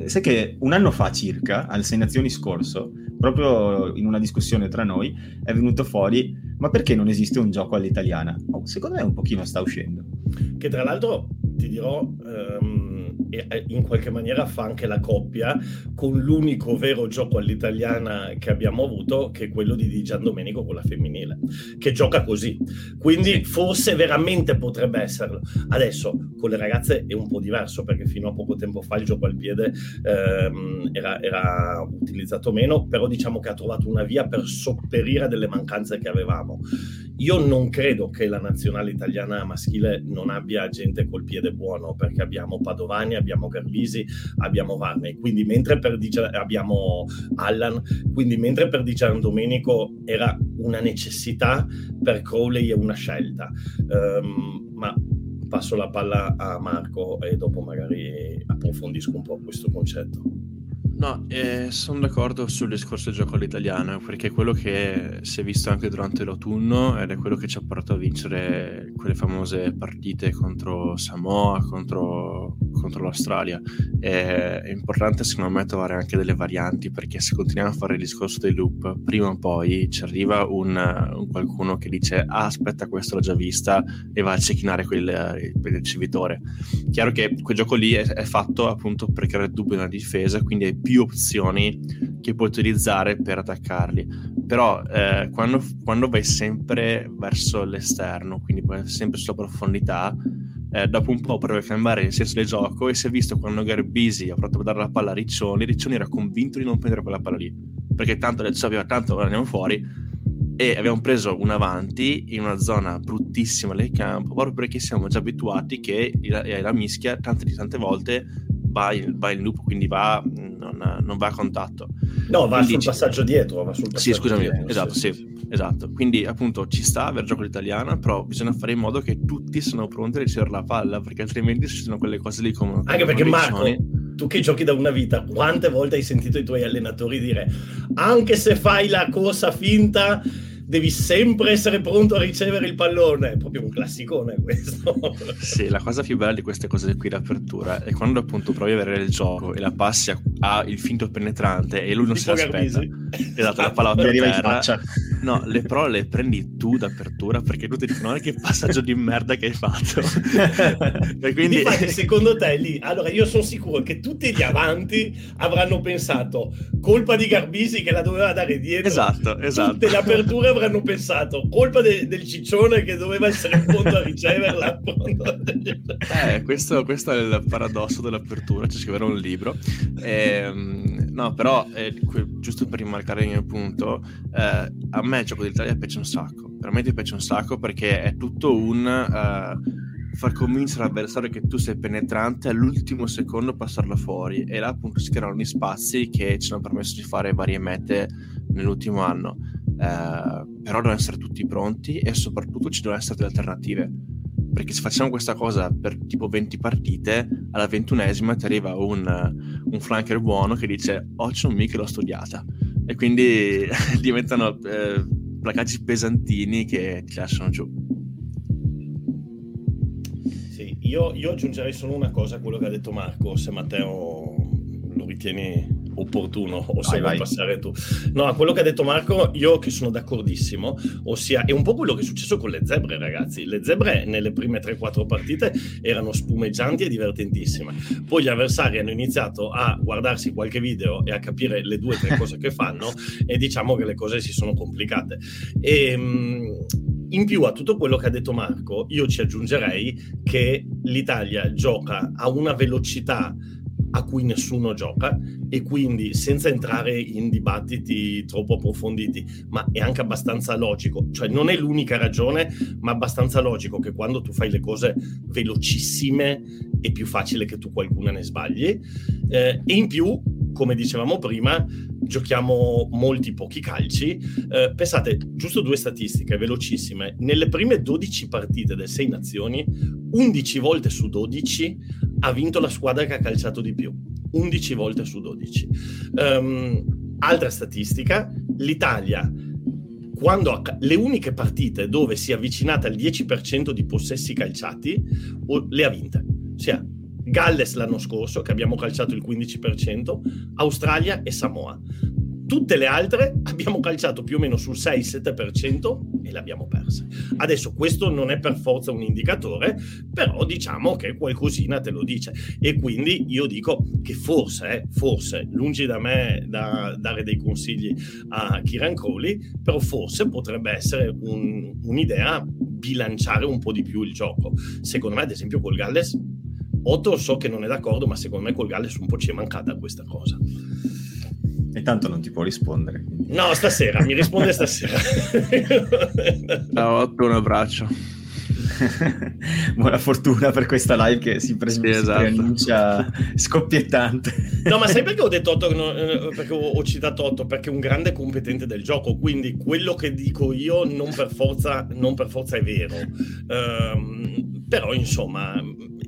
sai che un anno fa circa, al Sei Nazioni scorso, proprio in una discussione tra noi, è venuto fuori, ma perché non esiste un gioco all'italiana? Oh, secondo me un pochino sta uscendo. Che tra l'altro, ti dirò... Um e in qualche maniera fa anche la coppia con l'unico vero gioco all'italiana che abbiamo avuto, che è quello di Gian Domenico con la femminile, che gioca così. Quindi forse veramente potrebbe esserlo. Adesso con le ragazze è un po' diverso perché fino a poco tempo fa il gioco al piede ehm, era, era utilizzato meno, però diciamo che ha trovato una via per sopperire a delle mancanze che avevamo. Io non credo che la nazionale italiana maschile non abbia gente col piede buono perché abbiamo Padovani, abbiamo Garbisi, abbiamo Varney, quindi mentre per Digia, abbiamo Allan, quindi mentre per Di Domenico era una necessità, per Crowley è una scelta. Um, ma passo la palla a Marco e dopo magari approfondisco un po' questo concetto. No, eh, sono d'accordo sul discorso del gioco all'italiano, perché è quello che si è visto anche durante l'autunno ed è quello che ci ha portato a vincere quelle famose partite contro Samoa, contro, contro l'Australia. È, importante secondo me trovare anche delle varianti, perché se continuiamo a fare il discorso dei loop, prima o poi ci arriva un, un qualcuno che dice ah aspetta questo l'ho già vista e va a cecchinare quel, il ricevitore. Chiaro che quel gioco lì è, è fatto appunto per creare dubbi nella difesa, quindi è più opzioni che puoi utilizzare per attaccarli. Però eh, quando, quando, vai sempre verso l'esterno, quindi sempre sulla profondità, eh, dopo un po' provi a cambiare il senso del gioco e si è visto quando Garbisi ha provato a dare la palla a Riccioni, Riccioni era convinto di non prendere quella palla lì, perché tanto adesso sapeva tanto ora andiamo fuori e abbiamo preso un avanti in una zona bruttissima del campo proprio perché siamo già abituati che la, la mischia tante, tante volte va va in loop, quindi va, non, non, va a contatto. No, va quindi sul passaggio dietro. Va sul passaggio sì, scusami, dietro, esatto, sì, sì. Esatto, quindi appunto ci sta aver gioco l'italiana, però bisogna fare in modo che tutti siano pronti a ricevere la palla, perché altrimenti ci sono quelle cose lì come... Anche perché Marco, tu che giochi da una vita, quante volte hai sentito i tuoi allenatori dire anche se fai la corsa finta devi sempre essere pronto a ricevere il pallone. È proprio un classicone questo. sì, la cosa più bella di queste cose qui d'apertura è quando appunto provi a avere il gioco e la passi a, a il finto penetrante e lui non tipo si aspetta. Esatto, la palla per terra. No, le pro le prendi tu d'apertura perché tu ti dicono no, che passaggio di merda che hai fatto. e quindi... Infatti, secondo te lì, allora io sono sicuro che tutti gli avanti avranno pensato colpa di Garbisi che la doveva dare dietro. Esatto, esatto. Tutte le aperture avranno pensato colpa de- del ciccione che doveva essere pronto a riceverla. eh, questo, questo, è il paradosso dell'apertura, ci scriverò un libro. Eh, no, però, eh, giusto per rimarcare il mio punto, eh, a me il gioco dell'Italia piace un sacco, veramente piace un sacco perché è tutto un... Uh, far convincere l'avversario che tu sei penetrante all'ultimo secondo passarla fuori e là appunto si creano gli spazi che ci hanno permesso di fare varie mete nell'ultimo anno eh, però devono essere tutti pronti e soprattutto ci devono essere delle alternative. Perché se facciamo questa cosa per tipo 20 partite, alla ventunesima ti arriva un, un flanker buono che dice oh c'è un che l'ho studiata. E quindi diventano eh, placaggi pesantini che ti lasciano giù. Sì, io, io aggiungerei solo una cosa a quello che ha detto Marco, se Matteo ritieni opportuno o se vuoi passare tu. No, a quello che ha detto Marco, io che sono d'accordissimo, ossia è un po' quello che è successo con le zebre, ragazzi. Le zebre nelle prime 3-4 partite erano spumeggianti e divertentissime. Poi gli avversari hanno iniziato a guardarsi qualche video e a capire le due o tre cose che fanno e diciamo che le cose si sono complicate. E, ehm, in più a tutto quello che ha detto Marco, io ci aggiungerei che l'Italia gioca a una velocità a cui nessuno gioca e quindi senza entrare in dibattiti troppo approfonditi, ma è anche abbastanza logico, cioè non è l'unica ragione, ma abbastanza logico che quando tu fai le cose velocissime è più facile che tu qualcuna ne sbagli. Eh, e in più come dicevamo prima, giochiamo molti pochi calci. Eh, pensate, giusto due statistiche velocissime. Nelle prime 12 partite del Sei Nazioni, 11 volte su 12 ha vinto la squadra che ha calciato di più, 11 volte su 12. Um, ehm, altra statistica, l'Italia quando le uniche partite dove si è avvicinata al 10% di possessi calciati le ha vinte. Sia Galles l'anno scorso, che abbiamo calciato il 15%, Australia e Samoa. Tutte le altre abbiamo calciato più o meno sul 6-7% e le abbiamo perse. Adesso questo non è per forza un indicatore, però diciamo che qualcosina te lo dice. E quindi io dico che forse, eh, forse, lungi da me da dare dei consigli a Kiran Crowley, però forse potrebbe essere un, un'idea bilanciare un po' di più il gioco. Secondo me, ad esempio, col Galles, Otto so che non è d'accordo, ma secondo me col Galles un po' ci è mancata questa cosa. E tanto non ti può rispondere. No, stasera, mi risponde stasera. Ciao, un abbraccio. Buona fortuna per questa live che si, pres- sì, esatto. scoppiettante. No, ma sai perché ho detto Otto? No, eh, perché ho, ho, citato Otto? Perché è un grande competente del gioco, quindi quello che dico io non per forza, non per forza è vero. Um, però, insomma,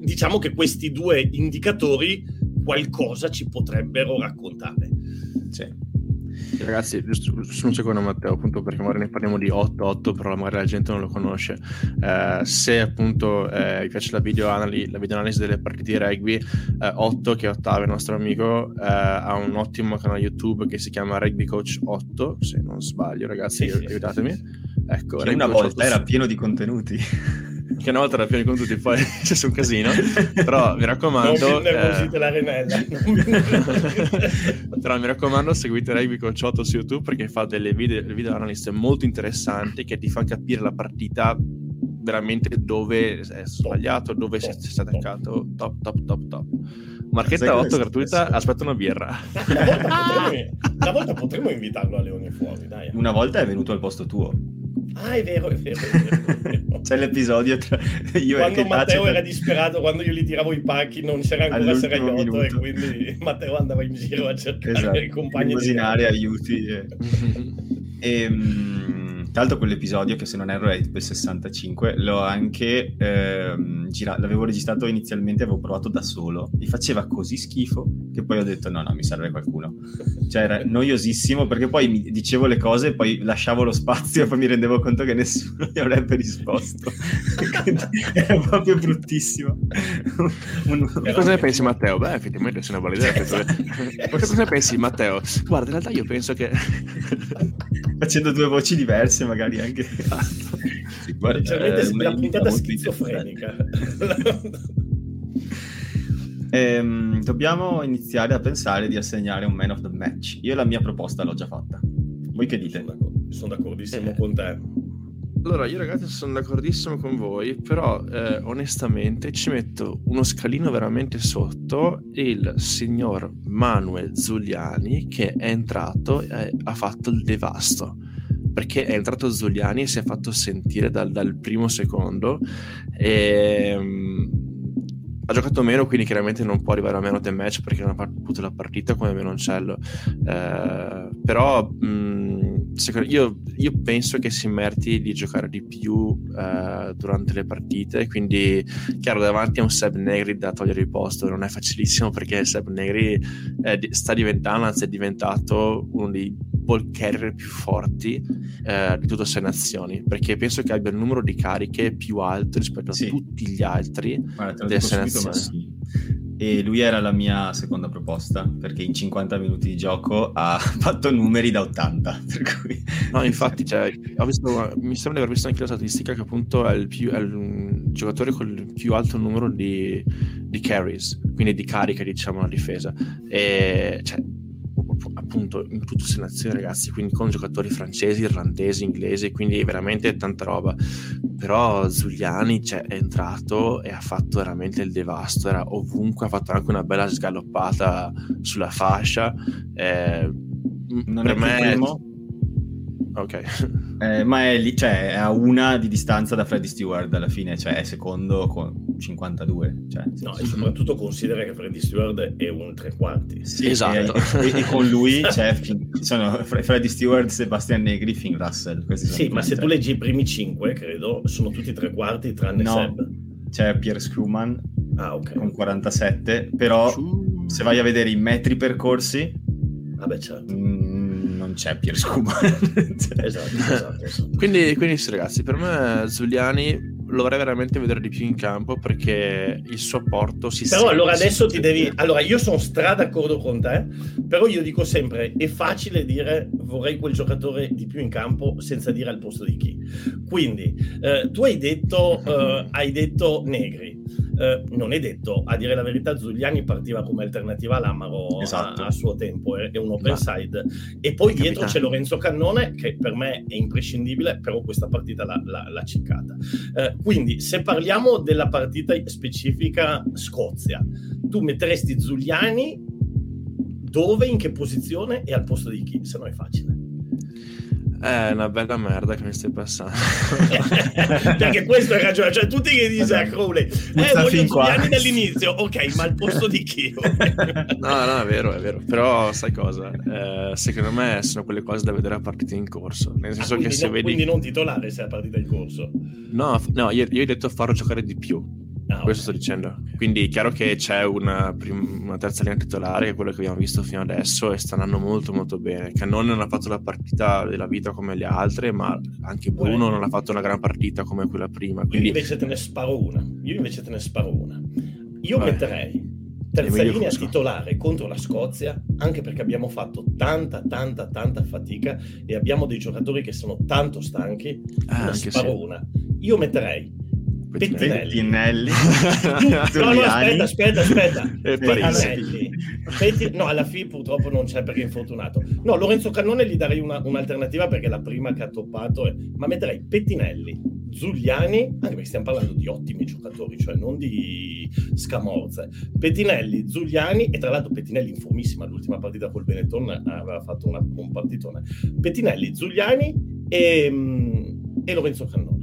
diciamo che questi due indicatori qualcosa ci potrebbero raccontare. Sì. Ragazzi, giusto su un secondo Matteo, appunto perché magari ne parliamo di 8-8, però magari la gente non lo conosce. Eh, se appunto eh, vi piace la video, analisi, la delle partite di rugby, eh, 8, che è Ottavio, il nostro amico, eh, ha un ottimo canale YouTube che si chiama Rugby Coach 8, se non sbaglio ragazzi, sì, aiutatemi. Sì. Ecco, che una volta era pieno di contenuti che una volta era pieno di contenuti, poi c'è un casino. Però mi raccomando. Non vi eh... la remella. Però mi raccomando, seguite Rugby con Ciotto su YouTube perché fa delle video, video analisi molto interessanti che ti fa capire la partita veramente dove è sbagliato, dove si è attaccato. Top, top, top, top. Marchetta 8 gratuita, aspetta una birra. Una volta, potremmo, una volta potremmo invitarlo a Leone Fuori, dai. Una volta è venuto al posto tuo. Ah, è vero, è vero. È vero, C'è l'episodio tra io quando e Matteo per... era disperato, quando io gli tiravo i pacchi, non c'era ancora Seraiotto e quindi Matteo andava in giro a cercare esatto. i compagni. di aiuti. E... e um, tra l'altro quell'episodio, che se non erro è il 65, l'ho anche ehm, girato, l'avevo registrato inizialmente, avevo provato da solo, mi faceva così schifo che poi ho detto no, no, mi serve qualcuno. Cioè era noiosissimo perché poi mi dicevo le cose, poi lasciavo lo spazio e poi mi rendevo conto che nessuno mi avrebbe risposto. era proprio bruttissimo. un, un... Cosa ne pensi Matteo? Beh, effettivamente sei una valida idea. Esatto. Cosa ne pensi Matteo? Guarda, in realtà io penso che... Facendo due voci diverse magari anche. sì, guarda, eh, la puntata schizofrenica. Ehm, dobbiamo iniziare a pensare di assegnare un man of the match. Io la mia proposta l'ho già fatta. Voi che dite? Sono, d'accordo, sono d'accordissimo eh. con te. Allora, io ragazzi sono d'accordissimo con voi, però eh, onestamente ci metto uno scalino veramente sotto il signor Manuel Zuliani che è entrato e ha fatto il devasto perché è entrato Zuliani e si è fatto sentire dal, dal primo secondo e um, ha giocato meno quindi chiaramente non può arrivare a meno del match perché non ha avuto la partita come Menoncello eh, però mh, secondo, io, io, penso che si meriti di giocare di più eh, durante le partite quindi chiaro davanti a un Seb Negri da togliere il posto non è facilissimo perché Seb Negri è, sta diventando anzi è diventato uno dei ball carrier più forti eh, di tutte le nazioni perché penso che abbia il numero di cariche più alto rispetto a sì. tutti gli altri Guarda, delle sei nazioni. E lui era la mia seconda proposta perché in 50 minuti di gioco ha fatto numeri da 80 per cui... no infatti cioè, visto, mi sembra di aver visto anche la statistica che appunto è il, più, è il giocatore con il più alto numero di, di carries quindi di carica diciamo la difesa. E cioè appunto in tutte le nazioni ragazzi, quindi con giocatori francesi, irlandesi, inglesi, quindi veramente tanta roba. Però Zuliani cioè, è entrato e ha fatto veramente il devasto, era ovunque, ha fatto anche una bella sgaloppata sulla fascia. Eh, non per è me... Primo Ok. Eh, ma è lì, cioè, è a una di distanza da Freddy Stewart alla fine, cioè è secondo con 52. Cioè, no, e soprattutto considera che Freddy Stewart è un tre quarti. Sì, esatto. E, e, e con lui c'è sono Freddy Stewart, Sebastian Negri, Finn Russell. Sì, ma se tre. tu leggi i primi cinque, credo, sono tutti tre quarti tranne no, Seb. C'è Pierre Screwman, ah, okay. con 47, però se vai a vedere i metri percorsi, Vabbè, certo. mh, non c'è Pier Scuba. esatto, esatto, esatto. Quindi, quindi sì, ragazzi, per me Zuliani lo vorrei veramente vedere di più in campo perché il suo apporto si Però sente, allora adesso ti devi... Allora io sono stra d'accordo con te, però io dico sempre, è facile dire vorrei quel giocatore di più in campo senza dire al posto di chi. Quindi eh, tu hai detto, eh, hai detto Negri. Eh, non è detto, a dire la verità, Zuliani partiva come alternativa all'Amaro Esatto. a, a suo tempo, è, è un open Ma- side. E poi È dietro capitato. c'è Lorenzo Cannone, che per me è imprescindibile, però questa partita l'ha, l'ha- l'ha ciccata. Eh, quindi, se parliamo della partita specifica Scozia, tu metteresti Zuliani dove, in che posizione e al posto di chi? Se no è facile. È una bella merda che mi stai passando. Perché questo è ragione, cioè tutti che dicono a Crowley, eh, voglio qua. Zuliani dall'inizio, ok, ma al posto di chi? No, no, è vero, è vero. Però sai cosa? Eh, secondo me sono quelle cose da vedere a partita in corso. Nel Ah, senso quindi, che se no- vedi... quindi non titolare se è partita in corso. No, no, io, io ho detto farlo giocare di più. Ah, Questo sto ok. dicendo. Quindi è chiaro che c'è una, prim- una terza linea titolare, che è quello che abbiamo visto fino adesso, e stanno andando molto molto bene. Cannone non ha fatto la partita della vita come le altre, ma anche Bruno Beh. non ha fatto una gran partita come quella prima. Io Quindi invece te ne sparo una. Io invece te ne sparo una. Io Vai. metterei terza linea titolare contro la Scozia, anche perché abbiamo fatto tanta, tanta, tanta fatica e abbiamo dei giocatori che sono tanto stanchi. Ah, ne anche sparo sì. una. Io metterei Pettinelli. Pettinelli, No, no, aspetta, aspetta, aspetta. Parisi. Pettinelli. Petti- no, alla FI purtroppo non c'è perché è infortunato. No, Lorenzo Cannone gli darei una- un'alternativa perché è la prima che ha toppato, è- ma metterei Pettinelli, Zuliani, anche perché stiamo parlando di ottimi giocatori, cioè non di scamorze. Pettinelli, Zuliani e tra l'altro Pettinelli in formissima l'ultima partita col Benetton aveva fatto una- un partitone. Pettinelli, Zuliani e, mm, e Lorenzo Cannone.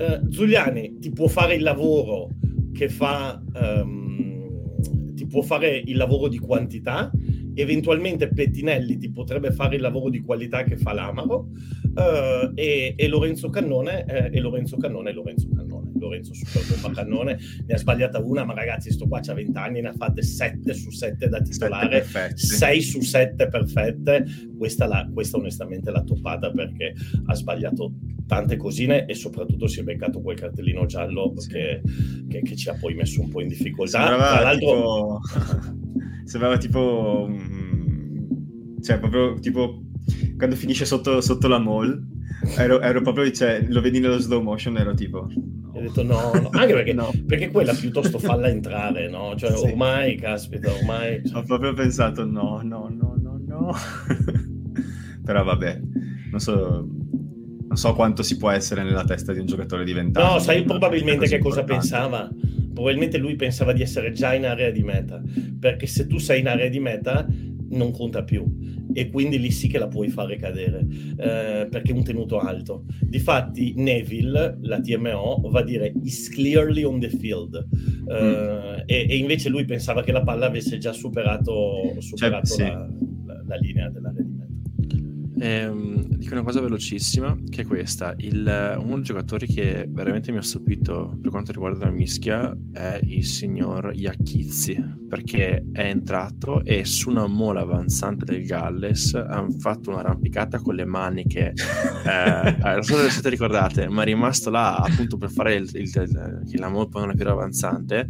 Eh, Zuliani ti può fare il lavoro che fa ehm, ti può fare il lavoro di quantità eventualmente Pettinelli ti potrebbe fare il lavoro di qualità che fa l'Amaro eh, e, e Lorenzo Cannone eh, e Lorenzo Cannone e Lorenzo Cannone Lorenzo Superbomba Cannone ne ha sbagliata una ma ragazzi sto qua c'ha 20 anni ne ha fatte 7 su 7 da titolare perfetti. 6 su 7 perfette questa, la, questa onestamente l'ha toppata perché ha sbagliato tante cosine e soprattutto si è beccato quel cartellino giallo Sì. che, che- che ci ha poi messo un po' in difficoltà. Sembrava Tra l'altro, tipo... sembrava tipo... cioè, proprio tipo... Quando finisce sotto, sotto la mall, ero, ero proprio... Cioè, lo vedi nello slow motion, ero tipo... ho detto no, no. anche perché, No. perché quella piuttosto falla entrare, no? Cioè, Sì. ormai, caspita, ormai... Ho proprio pensato no, no, no, no, no. Però vabbè, non so, non so quanto si può essere nella testa di un giocatore di 20 anni. No, sai probabilmente che cosa importante. pensava? Probabilmente lui pensava di essere già in area di meta, perché se tu sei in area di meta non conta più e quindi lì sì che la puoi fare cadere eh, perché è un tenuto alto. Difatti Neville, la TMO, va a dire is clearly on the field Eh, e, e invece lui pensava che la palla avesse già superato, superato sì. la, la- la linea dell'area di meta. Ehm, dico una cosa velocissima, che è questa. Il- uno dei giocatori che veramente mi ha stupito per quanto riguarda la mischia è il signor Iachizzi, perché è entrato e su una mola avanzante del Galles hanno fatto un'arrampicata con le maniche. Eh, non so se vi siete ricordate, ma è rimasto là appunto per fare il, il, il- la mola poi è più avanzante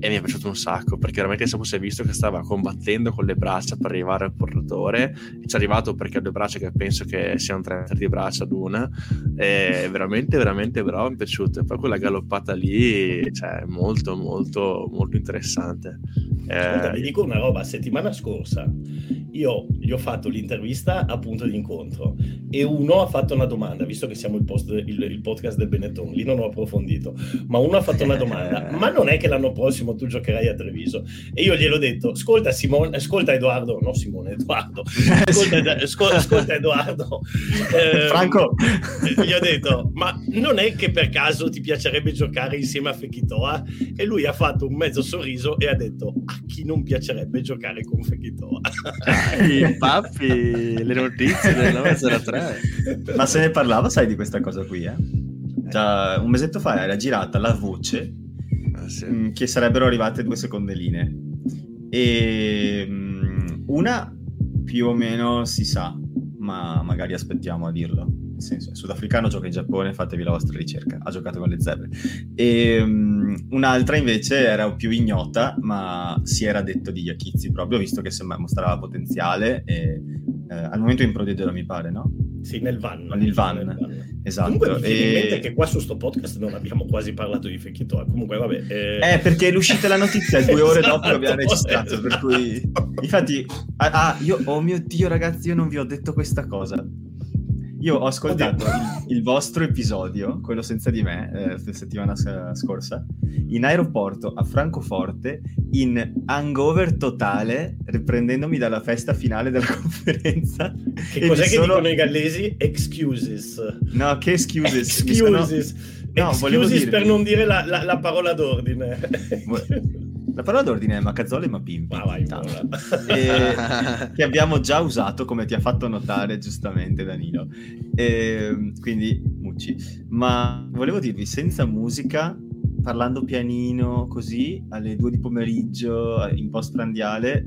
e mi è piaciuto un sacco perché veramente si è visto che stava combattendo con le braccia per arrivare al portatore ci è arrivato perché ha due braccia che penso che siano tre metri di braccia ad una e veramente veramente bravo mi è piaciuto. E poi quella galoppata lì cioè molto molto molto interessante. Ascolta, vi eh, dico una roba, settimana scorsa io gli ho fatto l'intervista a punto di incontro e uno ha fatto una domanda, visto che siamo il, post- il- il podcast del Benetton, lì non ho approfondito, ma uno ha fatto una domanda, ma non è che l'anno prossimo tu giocherai a Treviso? E io gliel'ho detto, ascolta Simone, ascolta Edoardo, no Simone, Edoardo, ascolta, Ed- ascol- ascolta Edoardo, eh, Franco! gli ho detto, ma non è che per caso ti piacerebbe giocare insieme a Fekitoa? E lui ha fatto un mezzo sorriso e ha detto, a chi non piacerebbe giocare con Fekitoa? i pappi le notizie del 903 Ma se ne parlava, sai, di questa cosa qui, eh? Già un mesetto fa era girata la voce sì. mh, mm, che sarebbero arrivate due seconde linee. E mm, una più o meno si sa, ma magari aspettiamo a dirlo. Nel senso, è sudafricano, gioca in Giappone, fatevi la vostra ricerca. Ha giocato con le zebre. E um, un'altra invece era più ignota, ma si era detto di Iachizzi proprio, visto che mostrava potenziale. E, eh, al momento in Pro mi pare, no? Sì, nel van. Con il van. van. Esatto. Comunque e... in mente che qua su sto podcast non abbiamo quasi parlato di Fekito. Comunque vabbè. Eh... eh perché è uscita la notizia due ore esatto, dopo che abbiamo registrato, per cui... Infatti, ah, ah, io, oh mio Dio ragazzi, io non vi ho detto questa cosa. Io ho ascoltato il, il, vostro episodio, quello senza di me, eh, la settimana scorsa, in aeroporto a Francoforte, in hangover totale, riprendendomi dalla festa finale della conferenza. Che cos'è che sono... dicono i gallesi? Excuses. No, che excuses? Excuses. No, excuses per non dire la, la, la parola d'ordine. La parola d'ordine è Macazzole e Mapimpi. Ah, vai, e, che abbiamo già usato, come ti ha fatto notare giustamente Danilo. E, quindi, Mucci. Ma volevo dirvi, senza musica, parlando pianino così, alle due di pomeriggio, in post prandiale,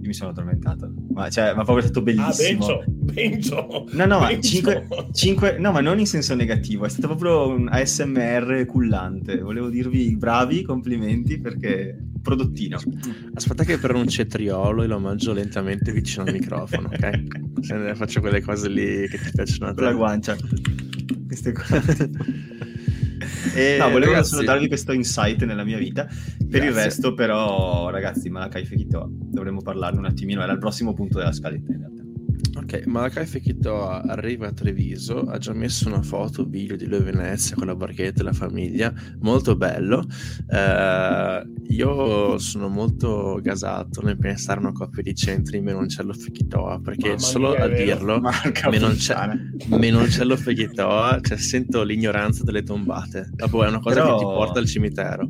io mi sono addormentato. Ma, cioè, ma proprio è stato bellissimo. Ah, Bencio, Bencio. No, no, ma 5, 5, no, ma non in senso negativo, è stato proprio un ASMR cullante. Volevo dirvi bravi, complimenti perché prodottino. Aspetta che pronuncio triolo e lo mangio lentamente vicino al microfono, ok? Cioè, faccio quelle cose lì che ti piacciono a te. Con la guancia. Queste cose. E no, volevo ragazzi... solo darvi questo insight nella mia vita. Per Grazie. il resto, però, ragazzi, Malakai Fekito dovremmo parlarne un attimino. Era il prossimo punto della scaletta, in realtà. Ok, Malakai Fekito arriva a Treviso, ha già messo una foto, video di lui a Venezia con la barchetta e la famiglia, molto bello. Eh, io sono molto gasato nel pensare a una coppia di centri Menoncello Fekitoa, perché Mamma solo a dirlo, Menonce- Menoncello Fekitoa, cioè sento l'ignoranza delle tombate. Dopo è una cosa Però... che ti porta al cimitero.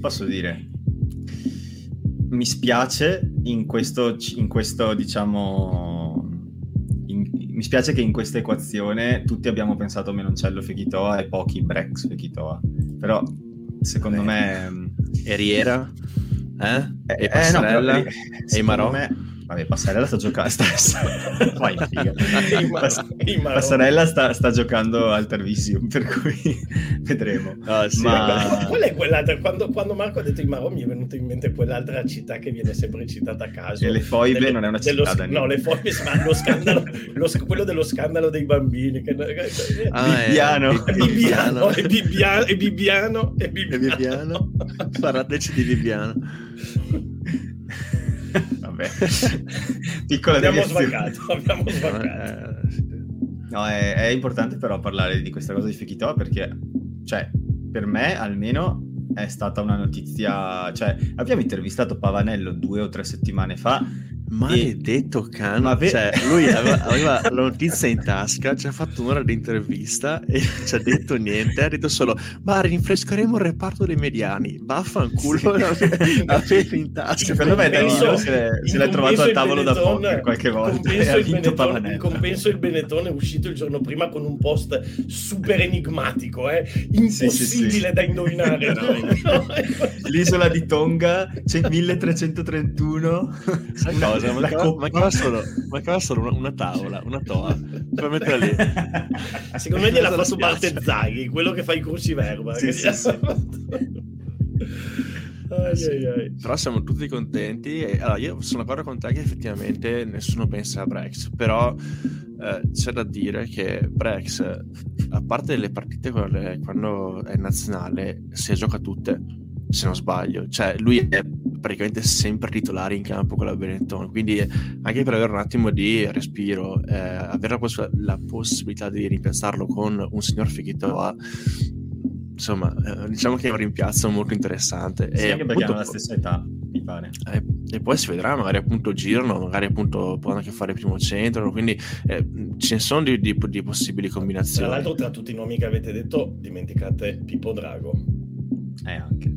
Posso dire, mi spiace in questo, in questo diciamo mi spiace che in questa equazione tutti abbiamo pensato Menoncello Fechitoa e pochi Brex Fechitoa. Però secondo Vabbè. me... Eriera? Eh? E eh, Passarella? Eh, no, e Marò? Me Vabbè, Passarella sta giocando. Sta... Vai, Pass... Passarella sta, sta, giocando al Tervisium, per cui vedremo. Oh, sì, Ma... Qual è quell'altra? Quando, quando, Marco ha detto i Marò, mi è venuta in mente quell'altra città che viene sempre citata a caso. E le foibe delle, non è una città. Dello, no, le foibe, ma lo scandalo, lo, quello dello scandalo dei bambini. Che, ah, Bibbiano. È, Bibbiano. È Bibbiano. È Bibbiano. È Bibbiano. Parlateci di Bibbiano. Vabbè. Piccola abbiamo sbagliato, abbiamo sbagliato. No, è, è, importante però parlare di questa cosa di Fekitoa perché, cioè, per me almeno è stata una notizia... Cioè, abbiamo intervistato Pavanello due o tre settimane fa Maledetto e... cane, ve... cioè, lui aveva, aveva, la notizia in tasca, ci ha fatto un'ora di intervista e ci ha detto niente, ha detto solo, ma rinfrescheremo il reparto dei mediani, vaffanculo, sì. aveva in tasca. Secondo me Danilo se, l'è trovato al tavolo da poco qualche volta e ha vinto Benetton, In compenso il Benetton è uscito il giorno prima con un post super enigmatico, eh? impossibile sì, sì, da indovinare. no, L'isola di Tonga, c'è 1331. Sai cosa? Cosa, mancava, mancava, solo, mancava solo una, una, tavola, una toa per mettere lì. Secondo me gliela fatto Bartezzaghi, quello che fa i corsi verba. Sì, sì, sì. Ai, sì. ai, ai. Però siamo tutti contenti. E, allora, io sono d'accordo con te che effettivamente nessuno pensa a Brex, però eh, c'è da dire che Brex, a parte le partite quando è nazionale, si gioca tutte, se non sbaglio. Cioè, lui è praticamente sempre titolare in campo con la Benetton, quindi anche per avere un attimo di respiro, eh, avere la, poss- la, possibilità di rimpiazzarlo con un signor Fekitoa insomma, eh, diciamo che è un rimpiazzo molto interessante. Sì, e anche perché hanno la stessa età, mi pare. Eh, e poi si vedrà, magari appunto girano, magari appunto possono anche fare primo centro, quindi eh, ce ne sono di, di, di, possibili combinazioni. Tra l'altro, tra tutti i nomi che avete detto, dimenticate Pippo Drago. Eh, anche.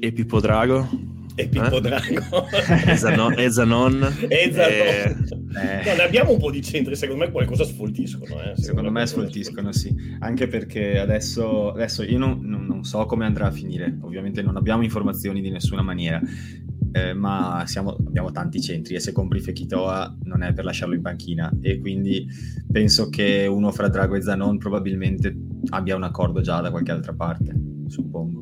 E Pippo Drago? E Pippo eh? Drago e Zanon, e Zanon, e Zanon. Eh. No, ne abbiamo un po' di centri, secondo me qualcosa sfoltiscono. Eh. Secondo, secondo me sfoltiscono, sì. Anche perché adesso, adesso io non, non, non, so come andrà a finire, ovviamente non abbiamo informazioni di nessuna maniera, eh, ma siamo, abbiamo tanti centri e se compri Fekitoa non è per lasciarlo in panchina e quindi penso che uno fra Drago e Zanon probabilmente abbia un accordo già da qualche altra parte, suppongo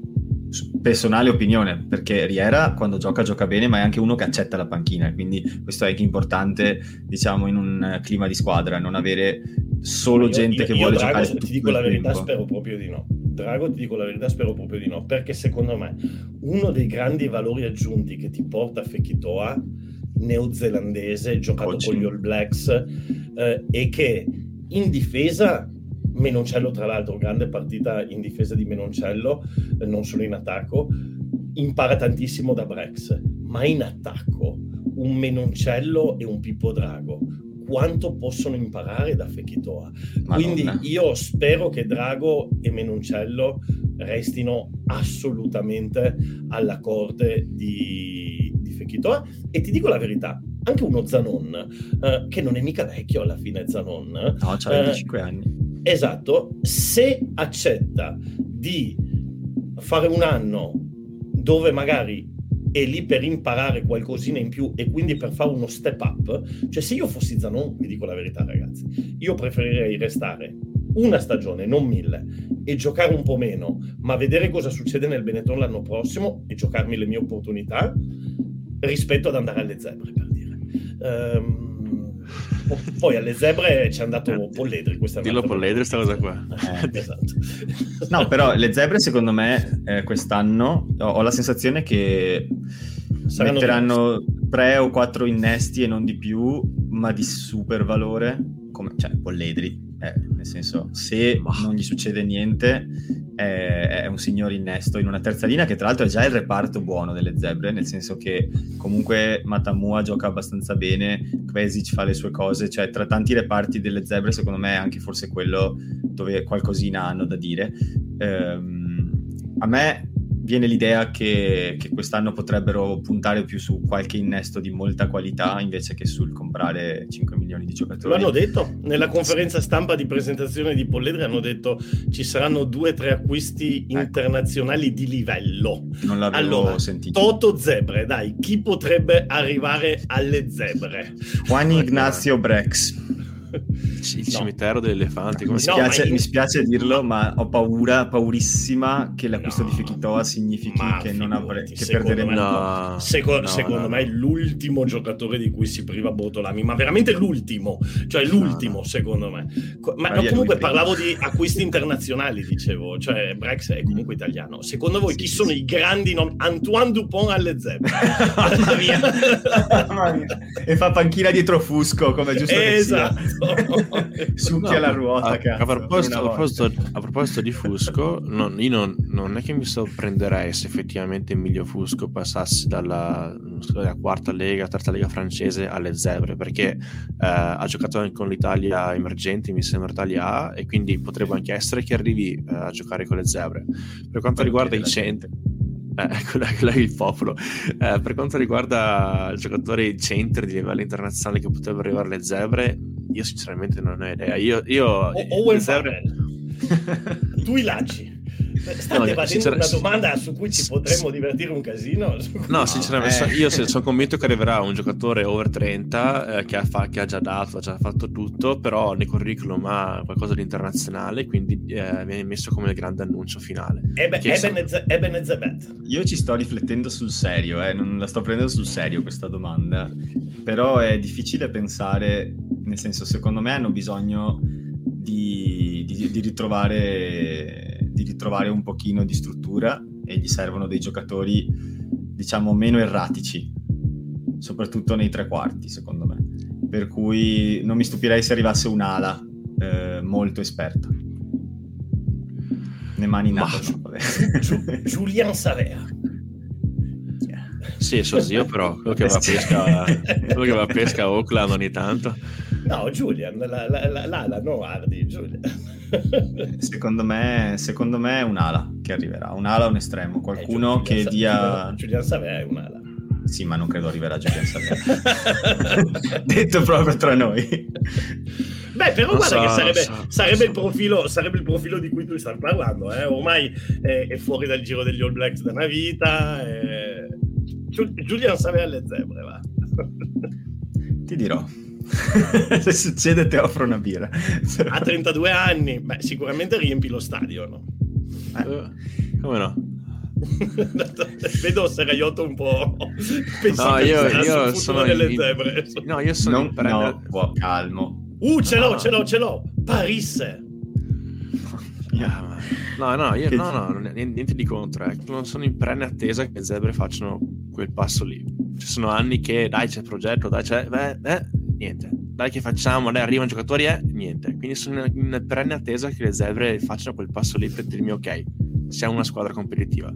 personale opinione, perché Riera quando gioca gioca bene, ma è anche uno che accetta la panchina, quindi questo è anche importante, diciamo, in un clima di squadra, non avere solo io, gente io, che io vuole Drago, giocare. Ti dico la verità, tempo. spero proprio di no. Drago, ti dico la verità, spero proprio di no, perché secondo me uno dei grandi valori aggiunti che ti porta Fekitoa, neozelandese, giocato Coaching. con gli All Blacks, eh, e che in difesa Menoncello, tra l'altro, grande partita in difesa di Menoncello, eh, non solo in attacco, impara tantissimo da Brex, ma in attacco un Menoncello e un Pippo Drago quanto possono imparare da Fekitoa. Quindi io spero che Drago e Menoncello restino assolutamente alla corte di, di Fekitoa e ti dico la verità, anche uno Zanon, eh, che non è mica vecchio alla fine Zanon. No, ha 25 eh, anni Esatto, se accetta di fare un anno dove magari è lì per imparare qualcosina in più e quindi per fare uno step up, cioè se io fossi Zanon, vi dico la verità ragazzi, io preferirei restare una stagione, non mille, e giocare un po' meno, ma vedere cosa succede nel Benetton l'anno prossimo e giocarmi le mie opportunità rispetto ad andare alle zebre, per dire. Um, poi alle zebre ci è andato Polledri. Questa Dillo Polledri, questa cosa qua. Eh, esatto. no, però le zebre secondo me eh, quest'anno ho, ho, la sensazione che Saranno metteranno diversi. tre o quattro innesti e non di più, ma di super valore, come, cioè Polledri eh, nel senso, se non gli succede niente, è, un signor innesto in una terza linea che tra l'altro è già il reparto buono delle zebre, nel senso che comunque Matamua gioca abbastanza bene, Kvesic fa le sue cose, cioè tra tanti reparti delle zebre secondo me è anche forse quello dove qualcosina hanno da dire. Ehm, a me viene l'idea che, che, quest'anno potrebbero puntare più su qualche innesto di molta qualità invece che sul comprare 5 milioni di giocatori. Lo hanno detto nella conferenza stampa di presentazione di Polledri, hanno detto ci saranno due o tre acquisti ecco. internazionali di livello. Non l'avevo allora, sentito. Toto Zebre, dai, chi potrebbe arrivare alle Zebre? Juan Ignazio Brex il cimitero degli elefanti. Mi spiace, no, mi spiace, dirlo, ma ho paura, paurissima che l'acquisto no, di Fekitoa significhi che non avrei che perderemo. No, seco- secondo me è l'ultimo giocatore di cui si priva Bortolami, ma veramente l'ultimo, cioè l'ultimo, secondo me. Ma, ma comunque parlavo di acquisti internazionali, dicevo, cioè Brex è comunque italiano. Secondo voi sì, chi sì, sono sì. i grandi nomi? Antoine Dupont alle zebre. Mamma mia. e fa panchina dietro Fusco, come giusto esatto. Succhia no, la ruota, a, a, proposito, a, proposito, a, proposito, di Fusco, non, io non, non, è che mi sorprenderei se effettivamente Emilio Fusco passasse dalla, dalla quarta lega, terza lega francese alle zebre, perché eh, ha giocato anche con l'Italia emergente, mi sembra Italia A, e quindi potrebbe anche essere che arrivi eh, a giocare con le zebre. Per quanto riguarda i centri eh, è il popolo. Eh, per quanto riguarda giocatori centri di livello internazionale che potrebbero arrivare alle zebre, io sinceramente non ho idea. Io, io o, Owen zebre... tu i lanci. State no, facendo una domanda su cui ci potremmo divertire un casino? No, sinceramente, eh. io sono convinto che arriverà un giocatore over 30 eh, che, ha fa, che, ha, già dato, ha già fatto tutto, però nel curriculum ha qualcosa di internazionale, quindi eh, viene messo come il grande annuncio finale. Eben Zebet. Io ci sto riflettendo sul serio, eh, non la sto prendendo sul serio questa domanda, però è difficile pensare, nel senso, secondo me hanno bisogno di, di, di ritrovare di ritrovare un pochino di struttura e gli servono dei giocatori, diciamo, meno erratici, soprattutto nei tre quarti, secondo me. Per cui non mi stupirei se arrivasse un'ala eh, molto esperta. Ne mani in alto. Giulian Savea. Sì, so zio, però quello che va a pesca, quello che va a pesca a Oakland ogni tanto. No, Julian, la, la, la, l'ala, no Ardi, Julian. secondo, me, secondo me è un'ala che arriverà, un'ala o un estremo, qualcuno eh, che dia... Giulian Savea è un'ala. Sì, ma non credo arriverà a Julian Savea. Detto proprio tra noi. Beh, però non guarda so, che sarebbe, so, sarebbe, so. Il profilo, sarebbe, Il profilo, di cui tu stai parlando. Eh? Ormai è, è, fuori dal giro degli All Blacks da una vita. È... Julian Savea alle zebre, va. Ti dirò. Se succede te offro una birra. A 32 anni, beh, sicuramente riempi lo stadio, no? Eh, come no? Vedo Seraiotto un po' no, io, io sono delle zebre. No, io sono non, no, no, calmo. Uh, ce l'ho, ce l'ho, ce l'ho. Parisse. No, no, io no, no, niente di contro. Eh. Non sono in perenne attesa che le zebre facciano quel passo lì. Ci sono anni che dai c'è il progetto, dai c'è, beh, eh, niente. Dai che facciamo, dai arrivano giocatori, eh, niente. Quindi sono in perenne attesa che le zebre facciano quel passo lì per dirmi ok, siamo una squadra competitiva.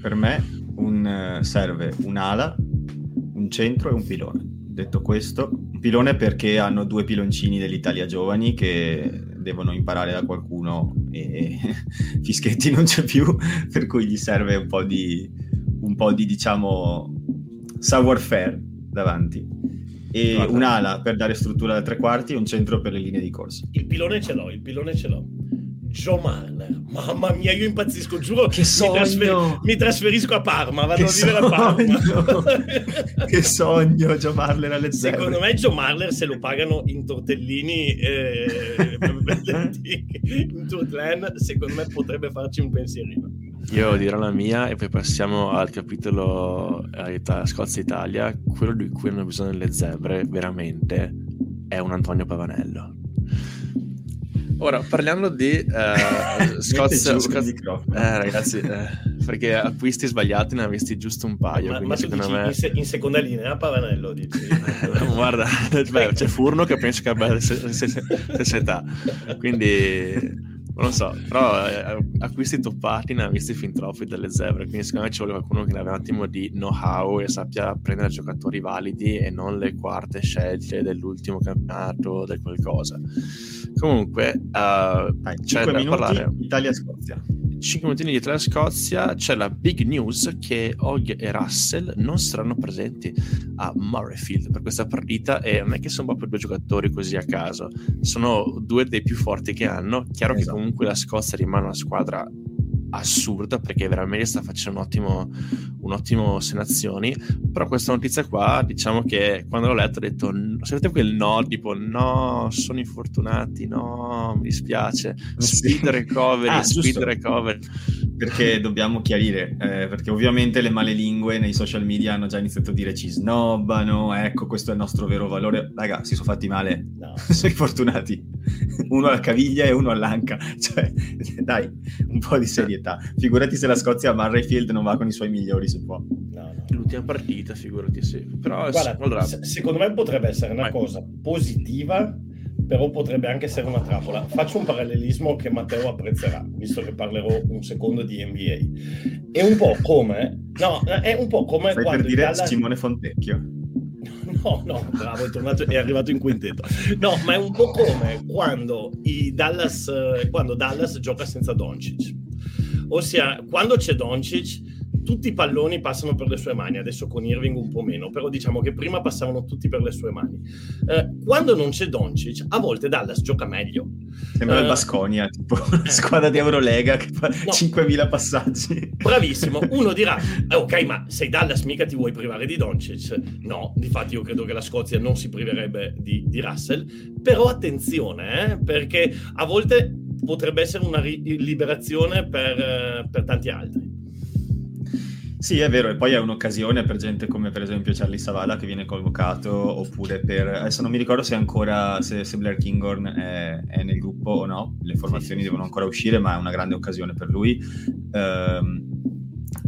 Per me un, serve un'ala, un centro e un pilone. Detto questo, un pilone perché hanno due piloncini dell'Italia giovani che devono imparare da qualcuno e Fischetti non c'è più, per cui gli serve un po' di, un po' di diciamo, savoir-faire davanti. E Guarda. un'ala per dare struttura da tre quarti e un centro per le linee di corsa. Il pilone ce l'ho, il pilone ce l'ho. Joe Marler. Mamma mia, io impazzisco, giuro. Che sogno! Mi, trasfer- mi trasferisco a Parma, vado che a vivere a Parma. che sogno, Joe Marler alle zero. Secondo me Joe Marler se lo pagano in tortellini eh, in Tourtland, secondo me potrebbe farci un pensierino. Io dirò la mia e poi passiamo al capitolo eh, Scozia-Italia. Quello di cui hanno bisogno le zebre veramente è un Antonio Pavanello Ora, parlando di uh, Scozia, Scozia... Eh, ragazzi, eh, perché acquisti sbagliati ne ha visti giusto un paio. Ma, ma secondo me... in, se- in, seconda linea, Pavanello dici? Guarda, beh, c'è Furno che penso che abbia la stessa età, quindi non lo so, però eh, acquisti toppati ne ha visti fin troppi delle zebre, quindi secondo me ci vuole qualcuno che abbia un attimo di know-how e sappia prendere giocatori validi e non le quarte scelte dell'ultimo campionato del qualcosa. Comunque, uh, Dai, c'è da parlare. Italia-Scozia. 5 minuti di Italia-Scozia c'è la big news che Og e Russell non saranno presenti a Murrayfield per questa partita e non è che sono proprio due giocatori così a caso, sono due dei più forti che hanno. Chiaro esatto. che comunque la Scozia rimane una squadra assurda perché veramente sta facendo un ottimo, un ottimo senazioni però questa notizia qua diciamo che quando l'ho letto ho detto sapete quel no tipo no sono infortunati no mi dispiace speed recovery ah, speed giusto. recovery perché dobbiamo chiarire eh, perché ovviamente le male lingue nei social media hanno già iniziato a dire ci snobbano ecco questo è il nostro vero valore raga si sono fatti male. No. sono infortunati. Uno alla caviglia e uno all'anca. Cioè dai un po' di serietà serietà. Figurati se la Scozia a Murrayfield non va con i suoi migliori, se può. No, no. L'ultima partita, figurati, sì. Però Guarda, allora... secondo me potrebbe essere una Vai. cosa positiva, però potrebbe anche essere una trappola. Faccio un parallelismo che Matteo apprezzerà, visto che parlerò un secondo di NBA. È un po' come... No, è un po' come... Stai per dire Dalla... Simone Fontecchio? No, no, bravo, è, tornato, è arrivato in quintetto. No, ma è un po' come quando, Dallas, quando Dallas gioca senza Doncic Ossia, quando c'è Doncic, tutti i palloni passano per le sue mani, adesso con Irving un po' meno, però diciamo che prima passavano tutti per le sue mani. Eh, quando non c'è Doncic, a volte Dallas gioca meglio. Sembra uh, il Basconia, tipo eh, squadra di Eurolega che fa no, 5.000 passaggi. Bravissimo, uno dirà, eh, ok, ma sei Dallas mica ti vuoi privare di Doncic? No, difatti io credo che la Scozia non si priverebbe di, di Russell, però attenzione, eh, perché a volte potrebbe essere una ri- liberazione per, eh, per tanti altri. Sì, è vero, e poi è un'occasione per gente come per esempio Charlie Savala che viene convocato, oppure per... adesso non mi ricordo se ancora, se, se Blair Kinghorn è, è, nel gruppo o no, le formazioni devono ancora uscire, ma è una grande occasione per lui. Um,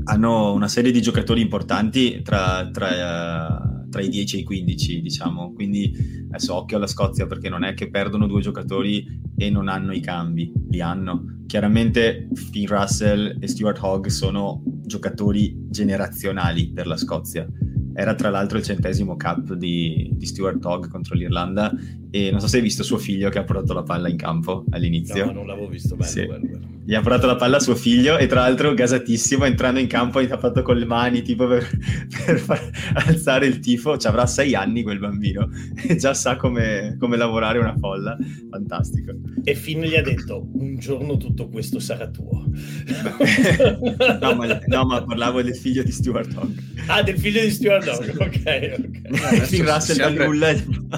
hanno una serie di giocatori importanti tra, tra, uh, tra, i 10 e i 15, diciamo, quindi adesso occhio alla Scozia perché non è che perdono due giocatori e non hanno i cambi, li hanno. Chiaramente Finn Russell e Stuart Hogg sono giocatori generazionali per la Scozia. Era tra l'altro il centesimo cap di, di Stuart Hogg contro l'Irlanda e non so se hai visto suo figlio che ha portato la palla in campo all'inizio. No, non l'avevo visto bene. Sì. Bello, bello gli ha portato la palla a suo figlio e tra l'altro gasatissimo entrando in campo ha fatto con le mani tipo per, per far alzare il tifo. Ci avrà sei anni quel bambino e già sa come, come, lavorare una folla. Fantastico. E Finn gli ha detto un giorno tutto questo sarà tuo. No, ma, no, ma, parlavo del figlio di Stuart Hogg ah del figlio di Stuart Hogg ok, okay. Finn Russell apre, nulla.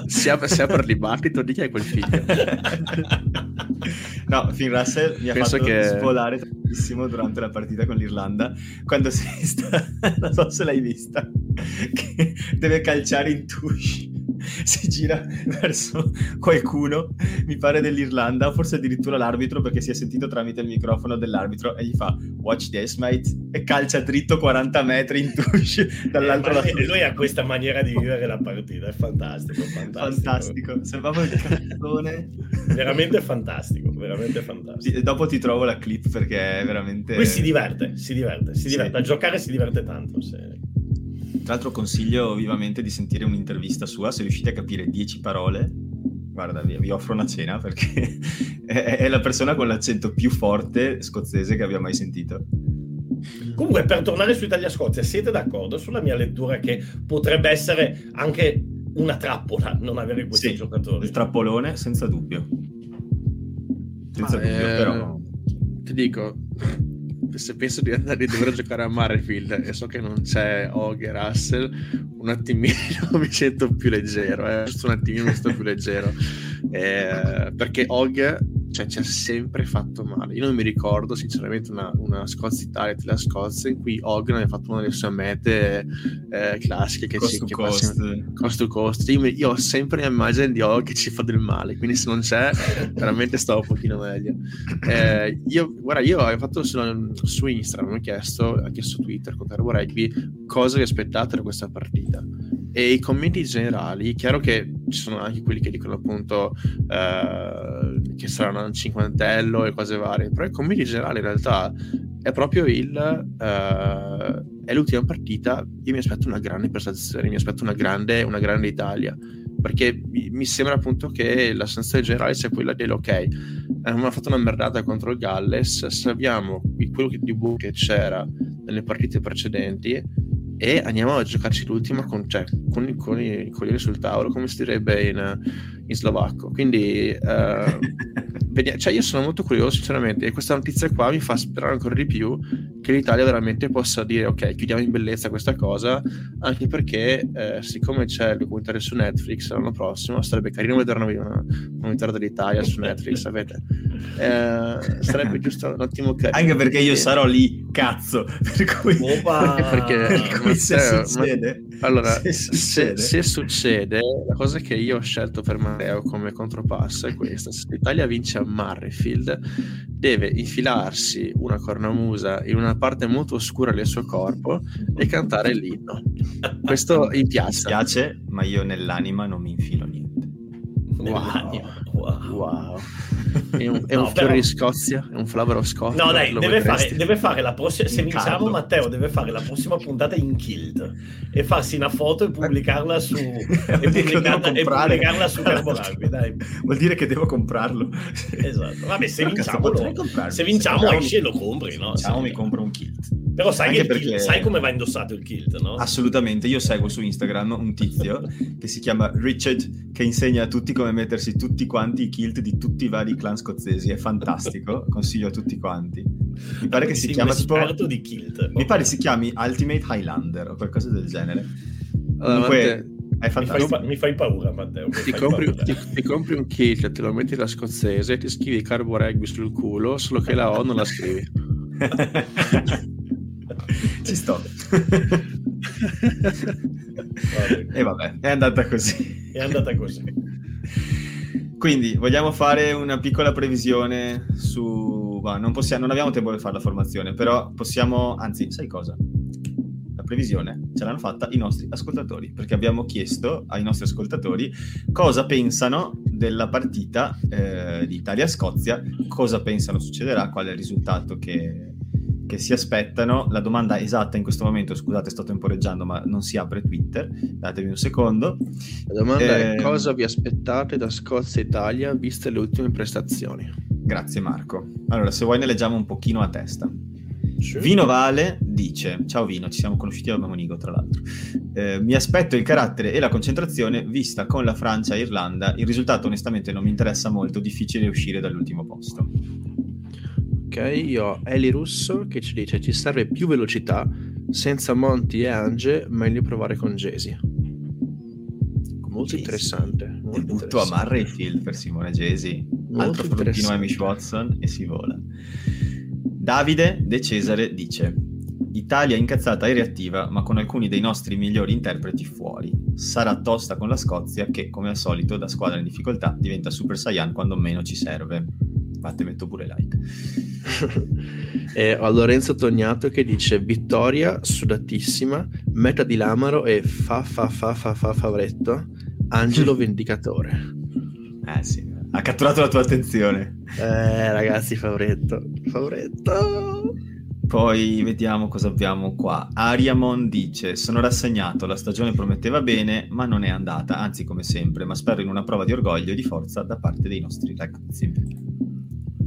si apre, si apre il dibattito di chi è quel figlio. No Finn Russell mi ha Penso fatto che... svolare tantissimo durante la partita con l'Irlanda quando si sta non so se l'hai vista che deve calciare in touche si gira verso qualcuno, mi pare dell'Irlanda, forse addirittura l'arbitro perché si è sentito tramite il microfono dell'arbitro e gli fa watch this mate e calcia dritto 40 metri in touche dall'altro eh, lato. Lui ha questa maniera di vivere la partita, è fantastico, fantastico. Fantastico, sembrava il cazzone. veramente fantastico, veramente fantastico. Dopo ti trovo la clip perché è veramente... Lui si diverte, si diverte, si diverte, sì. a giocare si diverte tanto. Se... Tra l'altro consiglio vivamente di sentire un'intervista sua, se riuscite a capire 10 parole, guarda, vi, vi, offro una cena perché è, è, la persona con l'accento più forte scozzese che abbia mai sentito. Comunque, per tornare su Italia-Scozia, siete d'accordo sulla mia lettura che potrebbe essere anche una trappola non avere questi sì, giocatori? Il trappolone, senza dubbio. Senza Ma dubbio, eh, però... Ti dico, se penso di andare di dover giocare a Marrefield e so che non c'è Og e Russell, un attimino mi sento più leggero, eh? giusto un attimino mi sto più leggero. Eh, perché Og cioè, ci ha sempre fatto male. Io non mi ricordo sinceramente una, una Scozia Italia della Scozia in cui Og non ha fatto una delle sue mete eh, classiche che cost che cost. cost to cost. Io, io, ho sempre l'immagine di Og che ci fa del male, quindi se non c'è veramente sto un pochino meglio. Eh, io, guarda, io ho fatto su, su Instagram, ho chiesto, ho chiesto Twitter con Carbo Rugby cosa vi aspettate da questa partita e i commenti generali, chiaro che ci sono anche quelli che dicono appunto eh, che saranno un cinquantello e cose varie, però i commenti generali in realtà è proprio il eh, è l'ultima partita, io mi aspetto una grande prestazione, mi aspetto una grande, una grande Italia, perché mi, sembra appunto che la sensazione generale sia quella dell'ok, abbiamo fatto una merdata contro il Galles, sappiamo quello di buco che c'era nelle partite precedenti e andiamo a giocarci l'ultima con, cioè, con, i, con, i, sul tavolo, come si direbbe in, in slovacco. Quindi, uh, vediamo, cioè io sono molto curioso, sinceramente, e questa notizia qua mi fa sperare ancora di più che l'Italia veramente possa dire ok, chiudiamo in bellezza questa cosa, anche perché eh, siccome c'è il documentario su Netflix l'anno prossimo, sarebbe carino vedere una documentario dell'Italia su Netflix, sapete? Eh, sarebbe giusto un attimo carino. Anche perché io sarò lì, cazzo, per cui... Opa! perché, per cui se Matteo, succede... Ma, allora, se succede. Se, se succede, la cosa che io ho scelto per Matteo come contropasso è questa, se l'Italia vince a Marrifield, deve infilarsi una cornamusa in una parte molto oscura del suo corpo e cantare l'inno. Questo in piazza. Mi piace, ma io nell'anima non mi infilo. Wow. wow. wow. È un, è no, un fiore però... di Scozia, è un flabero Scozia. No, dai, deve fare, deve fare, la prossima. Se vinciamo, Matteo deve fare la prossima puntata in Kilt e farsi una foto e pubblicarla su, e pubblicarla, e pubblicarla su Carboraghi. Dai. Vuol dire che devo comprarlo. Esatto. Vabbè, se vinciamo, lo, se vinciamo, esci e lo compri, no? Diciamo, mi compro un Kilt. Però sai, perché... kilt, sai, come va indossato il kilt, no? Assolutamente, io seguo su Instagram un tizio che si chiama Richard che insegna a tutti come mettersi tutti quanti i kilt di tutti i vari clan scozzesi, è fantastico, consiglio a tutti quanti. Mi pare che si chiama tipo... di kilt. Mi pare si chiami Ultimate Highlander o qualcosa del genere. Allora, Comunque... È fantastico. Mi fai, mi fai paura, Matteo. Ti compri, paura. Ti, ti, compri, un kilt, te lo metti da scozzese, ti scrivi Carbo Rugby sul culo, solo che la O non la scrivi. Ci sto. e vabbè, è andata così. È andata così. Quindi, vogliamo fare una piccola previsione su... Bah, non, possiamo, non abbiamo tempo per fare la formazione, però possiamo... Anzi, sai cosa? La previsione ce l'hanno fatta i nostri ascoltatori, perché abbiamo chiesto ai nostri ascoltatori cosa pensano della partita eh, di Italia-Scozia, cosa pensano succederà, qual è il risultato che che si aspettano. La domanda esatta in questo momento, scusate, sto temporeggiando, ma non si apre Twitter. Datevi un secondo. La domanda eh... è: cosa vi aspettate da Scozia e Italia viste le ultime prestazioni? Grazie Marco. Allora, se vuoi ne leggiamo un pochino a testa. Vino Vale dice: Ciao Vino, ci siamo conosciuti a Mamonigo, tra l'altro. Eh, mi aspetto il carattere e la concentrazione vista con la Francia e Irlanda. Il risultato, onestamente, non mi interessa molto. Difficile uscire dall'ultimo posto. Ok, io ho Eli Russo che ci dice: Ci serve più velocità. Senza Monti e Ange, meglio provare con Gesi. Molto Gesi. interessante. Molto Debutto a Murrayfield per Simone Gesi. Altro frontino Amish Watson e si vola. Davide De Cesare dice: Italia incazzata e reattiva, ma con alcuni dei nostri migliori interpreti fuori. Sarà tosta con la Scozia, che, come al solito, da squadra in difficoltà diventa Super Saiyan quando meno ci serve. Fate, metto pure like. e ho Lorenzo Tognato che dice: Vittoria sudatissima, meta di Lamaro e fa fa fa fa fa favretto. Angelo Vendicatore. Eh sì, ha catturato la tua attenzione. Eh, ragazzi, favoretto. Favoretto. Poi vediamo cosa abbiamo qua. Ariamon dice: Sono rassegnato, la stagione prometteva bene, ma non è andata, anzi, come sempre, ma spero in una prova di orgoglio e di forza da parte dei nostri ragazzi.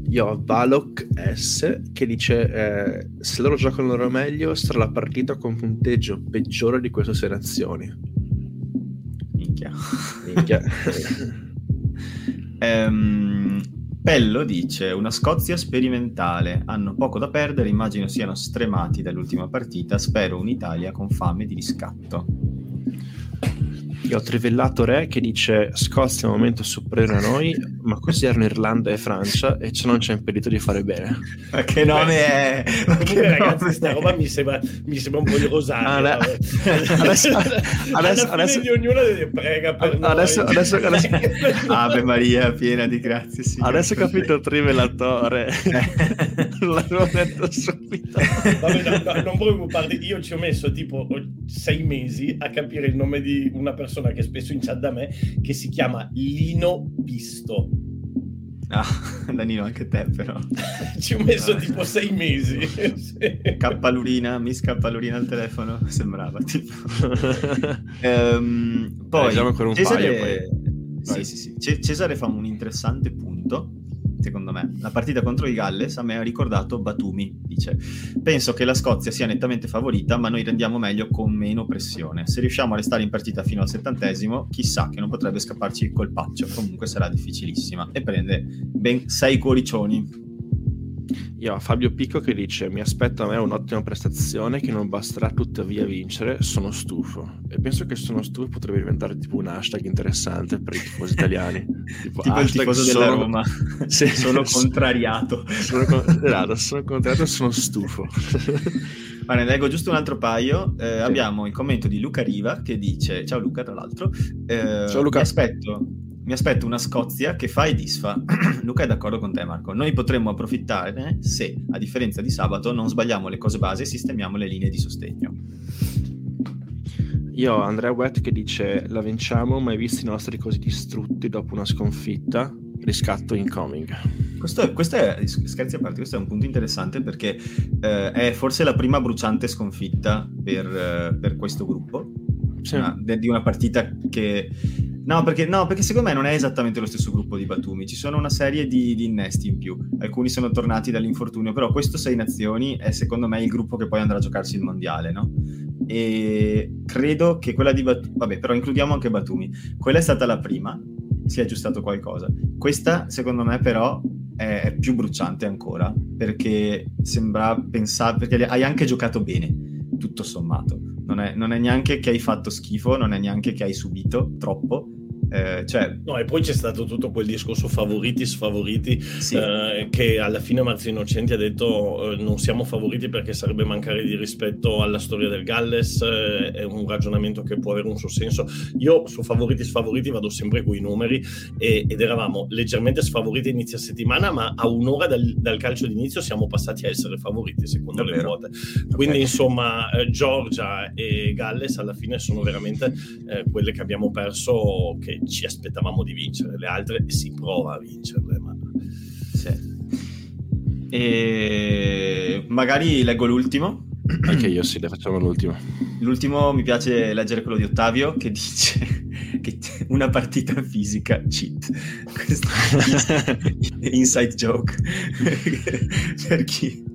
Io ho Valok S che dice: eh, Se loro giocano loro meglio, sarà la partita con punteggio peggiore di queste sei nazioni. Minchia. Minchia. Ehm, Pello dice una Scozia sperimentale, hanno poco da perdere, immagino siano stremati dall'ultima partita, spero un'Italia con fame di riscatto. Io ho trivellato Re che dice Scozia è un momento superiore a noi, ma così erano Irlanda e Francia e ciò non ci ha impedito di fare bene. Ma che nome è? Ma che ragazzi, questa roba mi sembra, mi sembra un po' di rosario. Ah, adesso, adesso, adesso di ognuno prega per adesso, noi. Adesso, adesso, Ave Maria, piena di grazie. Signore. Adesso ho capito il trivelatore. L'avevo detto subito. Vabbè, no, no, non parlare. Io ci ho messo tipo sei mesi a capire il nome di una persona persona che spesso in chat da me che si chiama Lino Pisto. Ah, Danilo, anche te però. Ci ho messo ah. tipo sei mesi. sì. Cappalurina, Miss Cappalurina al telefono, sembrava tipo. ehm, poi, eh, ancora un Cesare... paio, poi... Sì, sì, sì. Cesare fa un interessante punto secondo me. La partita contro i Galles a me ha ricordato Batumi, dice. Penso che la Scozia sia nettamente favorita, ma noi rendiamo meglio con meno pressione. Se riusciamo a restare in partita fino al settantesimo, chissà che non potrebbe scapparci il colpaccio, comunque sarà difficilissima. E prende ben sei cuoricioni io ho Fabio Picco che dice: Mi aspetto a me un'ottima prestazione che non basterà tuttavia vincere. Sono stufo. E penso che sono stufo potrebbe diventare tipo un hashtag interessante per i tifosi italiani. tipo, tipo il tifoso sono... della Roma. sì, sono contrariato. sono, con... esatto, sono contrariato e sono stufo. Ma ne leggo giusto un altro paio. Eh, sì. Abbiamo il commento di Luca Riva che dice: Ciao Luca, tra l'altro. Eh, Ciao Luca. Mi aspetto mi aspetto una Scozia che fa e disfa. Luca è d'accordo con te, Marco. Noi potremmo approfittarne se, a differenza di sabato, non sbagliamo le cose base e sistemiamo le linee di sostegno. Io ho Andrea Wett che dice: La vinciamo, mai visti i nostri così distrutti dopo una sconfitta. Riscatto incoming. Questo è, questo è, scherzi a parte, questo è un punto interessante perché eh, è forse la prima bruciante sconfitta per, eh, per questo gruppo. Sì. Una, di una partita che No perché, no, perché secondo me non è esattamente lo stesso gruppo di Batumi. Ci sono una serie di, di, innesti in più. Alcuni sono tornati dall'infortunio, però questo Sei Nazioni è secondo me il gruppo che poi andrà a giocarsi il mondiale, no? E credo che quella di Batumi. Vabbè, però includiamo anche Batumi. Quella è stata la prima, si è aggiustato qualcosa. Questa, secondo me, però, è, più bruciante ancora perché sembra pensare. Perché hai anche giocato bene, tutto sommato. Non è, non è, neanche che hai fatto schifo, non è neanche che hai subito troppo, eh, cioè... No, e poi c'è stato tutto quel discorso favoriti, sfavoriti, sì. eh, che alla fine Marzio Innocenti ha detto eh, non siamo favoriti perché sarebbe mancare di rispetto alla storia del Galles, eh, è un ragionamento che può avere un suo senso. Io su favoriti, sfavoriti vado sempre con i numeri e, ed eravamo leggermente sfavoriti a inizio settimana, ma a un'ora dal, dal calcio d'inizio siamo passati a essere favoriti secondo Davvero? le quote. Quindi okay. insomma eh, Georgia e Galles alla fine sono veramente eh, quelle che abbiamo perso che ci aspettavamo di vincere, le altre si prova a vincerle. Ma... Sì. E magari leggo l'ultimo. Anche io sì, le facciamo l'ultimo. L'ultimo mi piace leggere quello di Ottavio che dice che una partita fisica cheat. Questo è inside joke per chi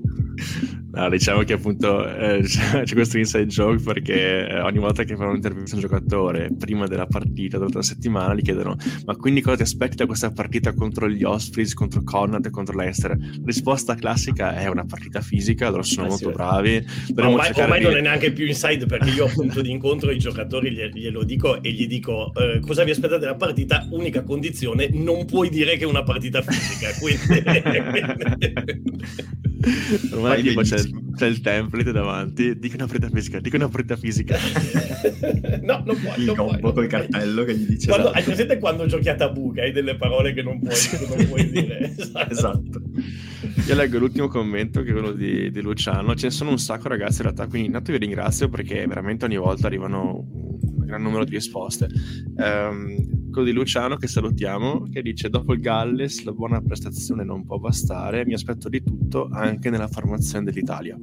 No, diciamo che appunto eh, c'è questo inside joke perché eh, ogni volta che fanno un'intervista a un giocatore prima della partita, durante la settimana, gli chiedono ma quindi cosa ti aspetti da questa partita contro gli Ospreys, contro Connaught e contro l'Ester? La risposta classica è una partita fisica, loro sono ah, molto sì, bravi. ormai, ormai di... non è neanche più inside perché io appunto di incontro i giocatori glielo dico e gli dico eh, cosa vi aspettate dalla partita, unica condizione, non puoi dire che è una partita fisica. Quindi... ormai tipo c'è c'è il template davanti, dico una partita fisica, dico una partita fisica. no, non puoi. Il combo col cartello che gli dice... Quando, esatto. Hai presente quando giochi a tabù, che hai delle parole che non puoi, che non puoi dire? Esatto. esatto. Io leggo l'ultimo commento, che è quello di, di, Luciano. Ce ne sono un sacco ragazzi in realtà, quindi intanto vi ringrazio perché veramente ogni volta arrivano gran numero di risposte. Um, quello di Luciano che salutiamo, che dice dopo il Galles la buona prestazione non può bastare, mi aspetto di tutto anche nella formazione dell'Italia.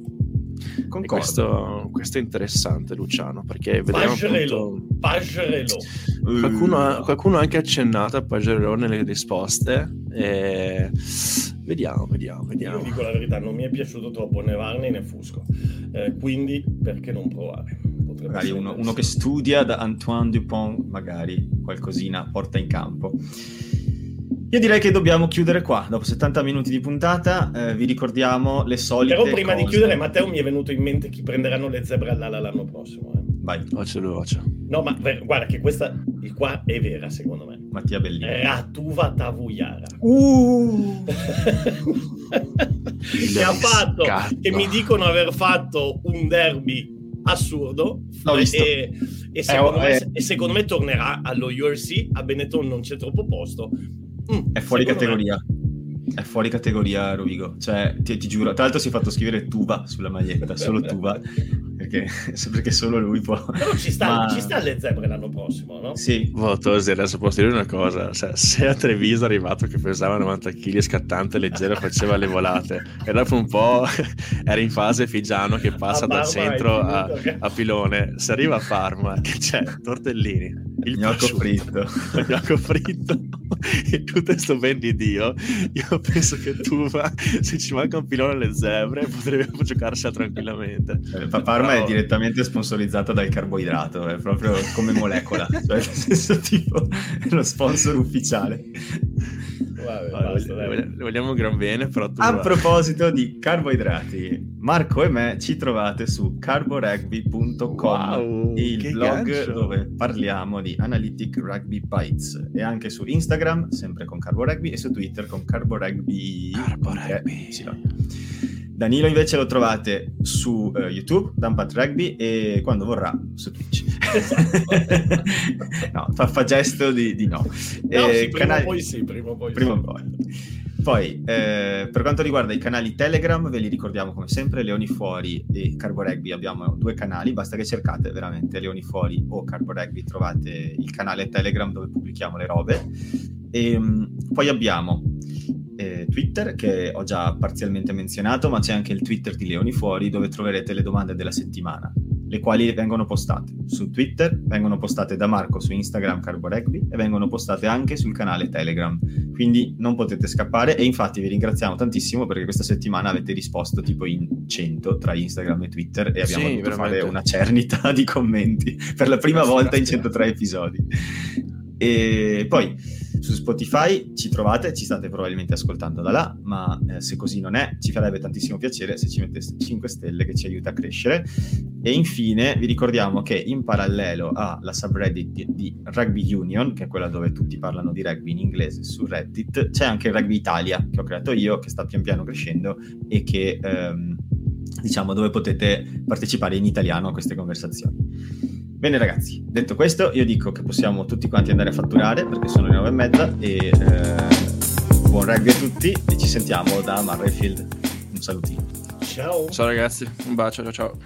Questo, questo, è interessante, Luciano, perché vediamo appunto... Pagerello. Qualcuno, qualcuno ha anche accennato a Pagerello nelle risposte. E... Vediamo, vediamo, vediamo. Io dico la verità, non mi è piaciuto troppo né Varney né Fusco, eh, quindi perché non provare? Magari uno, uno, che studia da Antoine Dupont, magari qualcosina porta in campo. Io direi che dobbiamo chiudere qua. Dopo 70 minuti di puntata, eh, vi ricordiamo le solite. Però prima cose. di chiudere, Matteo, mi è venuto in mente chi prenderanno le zebre all'ala l'anno prossimo. Eh. Vai. Voce voce. No, ma guarda che questa qua è vera, secondo me. Mattia Bellini. Ratuva Tavuyara. Uh! che ha fatto, che mi dicono aver fatto un derby assurdo. E, e, secondo eh, me, eh, e, secondo me, tornerà allo URC a Benetton non c'è troppo posto. Mm, è fuori categoria me... è fuori categoria Rovigo cioè ti, ti, giuro tra l'altro si è fatto scrivere Tuba sulla maglietta solo Tuba perché, perché, solo lui può. Però ci sta, Ma... ci sta alle zebre l'anno prossimo, no? Sì. Votosi, adesso posso dire una cosa: cioè, se a Treviso è arrivato che pesava 90 kg, scattante, leggero, faceva le volate, e dopo un po' era in fase Figiano che passa dal centro a, a, Pilone, se arriva a Parma, che c'è? Tortellini. Il gnocco fritto. Il gnocco fritto e tutto sto ben di Dio. Io penso che tu, se ci manca un pilone alle zebre, potrebbe giocarsela tranquillamente. Eh, Parma Però... è direttamente sponsorizzata dal carboidrato, è proprio come molecola, cioè nel senso tipo è lo sponsor ufficiale. Vabbè, basta, vogliamo gran bene, però A proposito di carboidrati, Marco e me ci trovate su carborugby.com, wow, il blog gancio. dove parliamo di Analytic Rugby Bites e anche su Instagram, sempre con Carbo Rugby, e su Twitter con Carbo Rugby. Carbo Rugby. Sì, Danilo invece lo trovate su uh, YouTube, Dumpat Rugby, e quando vorrà su Twitch. no, fa, fa, gesto di, di no. no eh, sì, prima canali... poi sì, prima poi prima sì. poi. Poi, eh, per quanto riguarda i canali Telegram, ve li ricordiamo come sempre, Leoni Fuori e Carbo Rugby abbiamo due canali, basta che cercate veramente Leoni Fuori o Carbo Rugby, trovate il canale Telegram dove pubblichiamo le robe. E, ehm, poi abbiamo eh, Twitter che ho già parzialmente menzionato, ma c'è anche il Twitter di Leoni Fuori dove troverete le domande della settimana, le quali vengono postate su Twitter, vengono postate da Marco su Instagram Carbo Rugby e vengono postate anche sul canale Telegram. Quindi non potete scappare e infatti vi ringraziamo tantissimo perché questa settimana avete risposto tipo in 100 tra Instagram e Twitter e abbiamo sì, dovuto veramente. fare una cernita di commenti per la prima volta in 103 episodi. E poi su Spotify ci trovate, ci state probabilmente ascoltando da là, ma eh, se così non è, ci farebbe tantissimo piacere se ci metteste 5 stelle che ci aiuta a crescere. E infine vi ricordiamo che in parallelo alla subreddit di, di Rugby Union, che è quella dove tutti parlano di rugby in inglese su Reddit, c'è anche Rugby Italia che ho creato io, che sta pian piano crescendo e che ehm, diciamo dove potete partecipare in italiano a queste conversazioni. Bene ragazzi, detto questo io dico che possiamo tutti quanti andare a fatturare perché sono le nove e mezza e eh, buon rugby a tutti e ci sentiamo da Murrayfield. Un salutino. Ciao. Ciao ragazzi, un bacio, ciao ciao.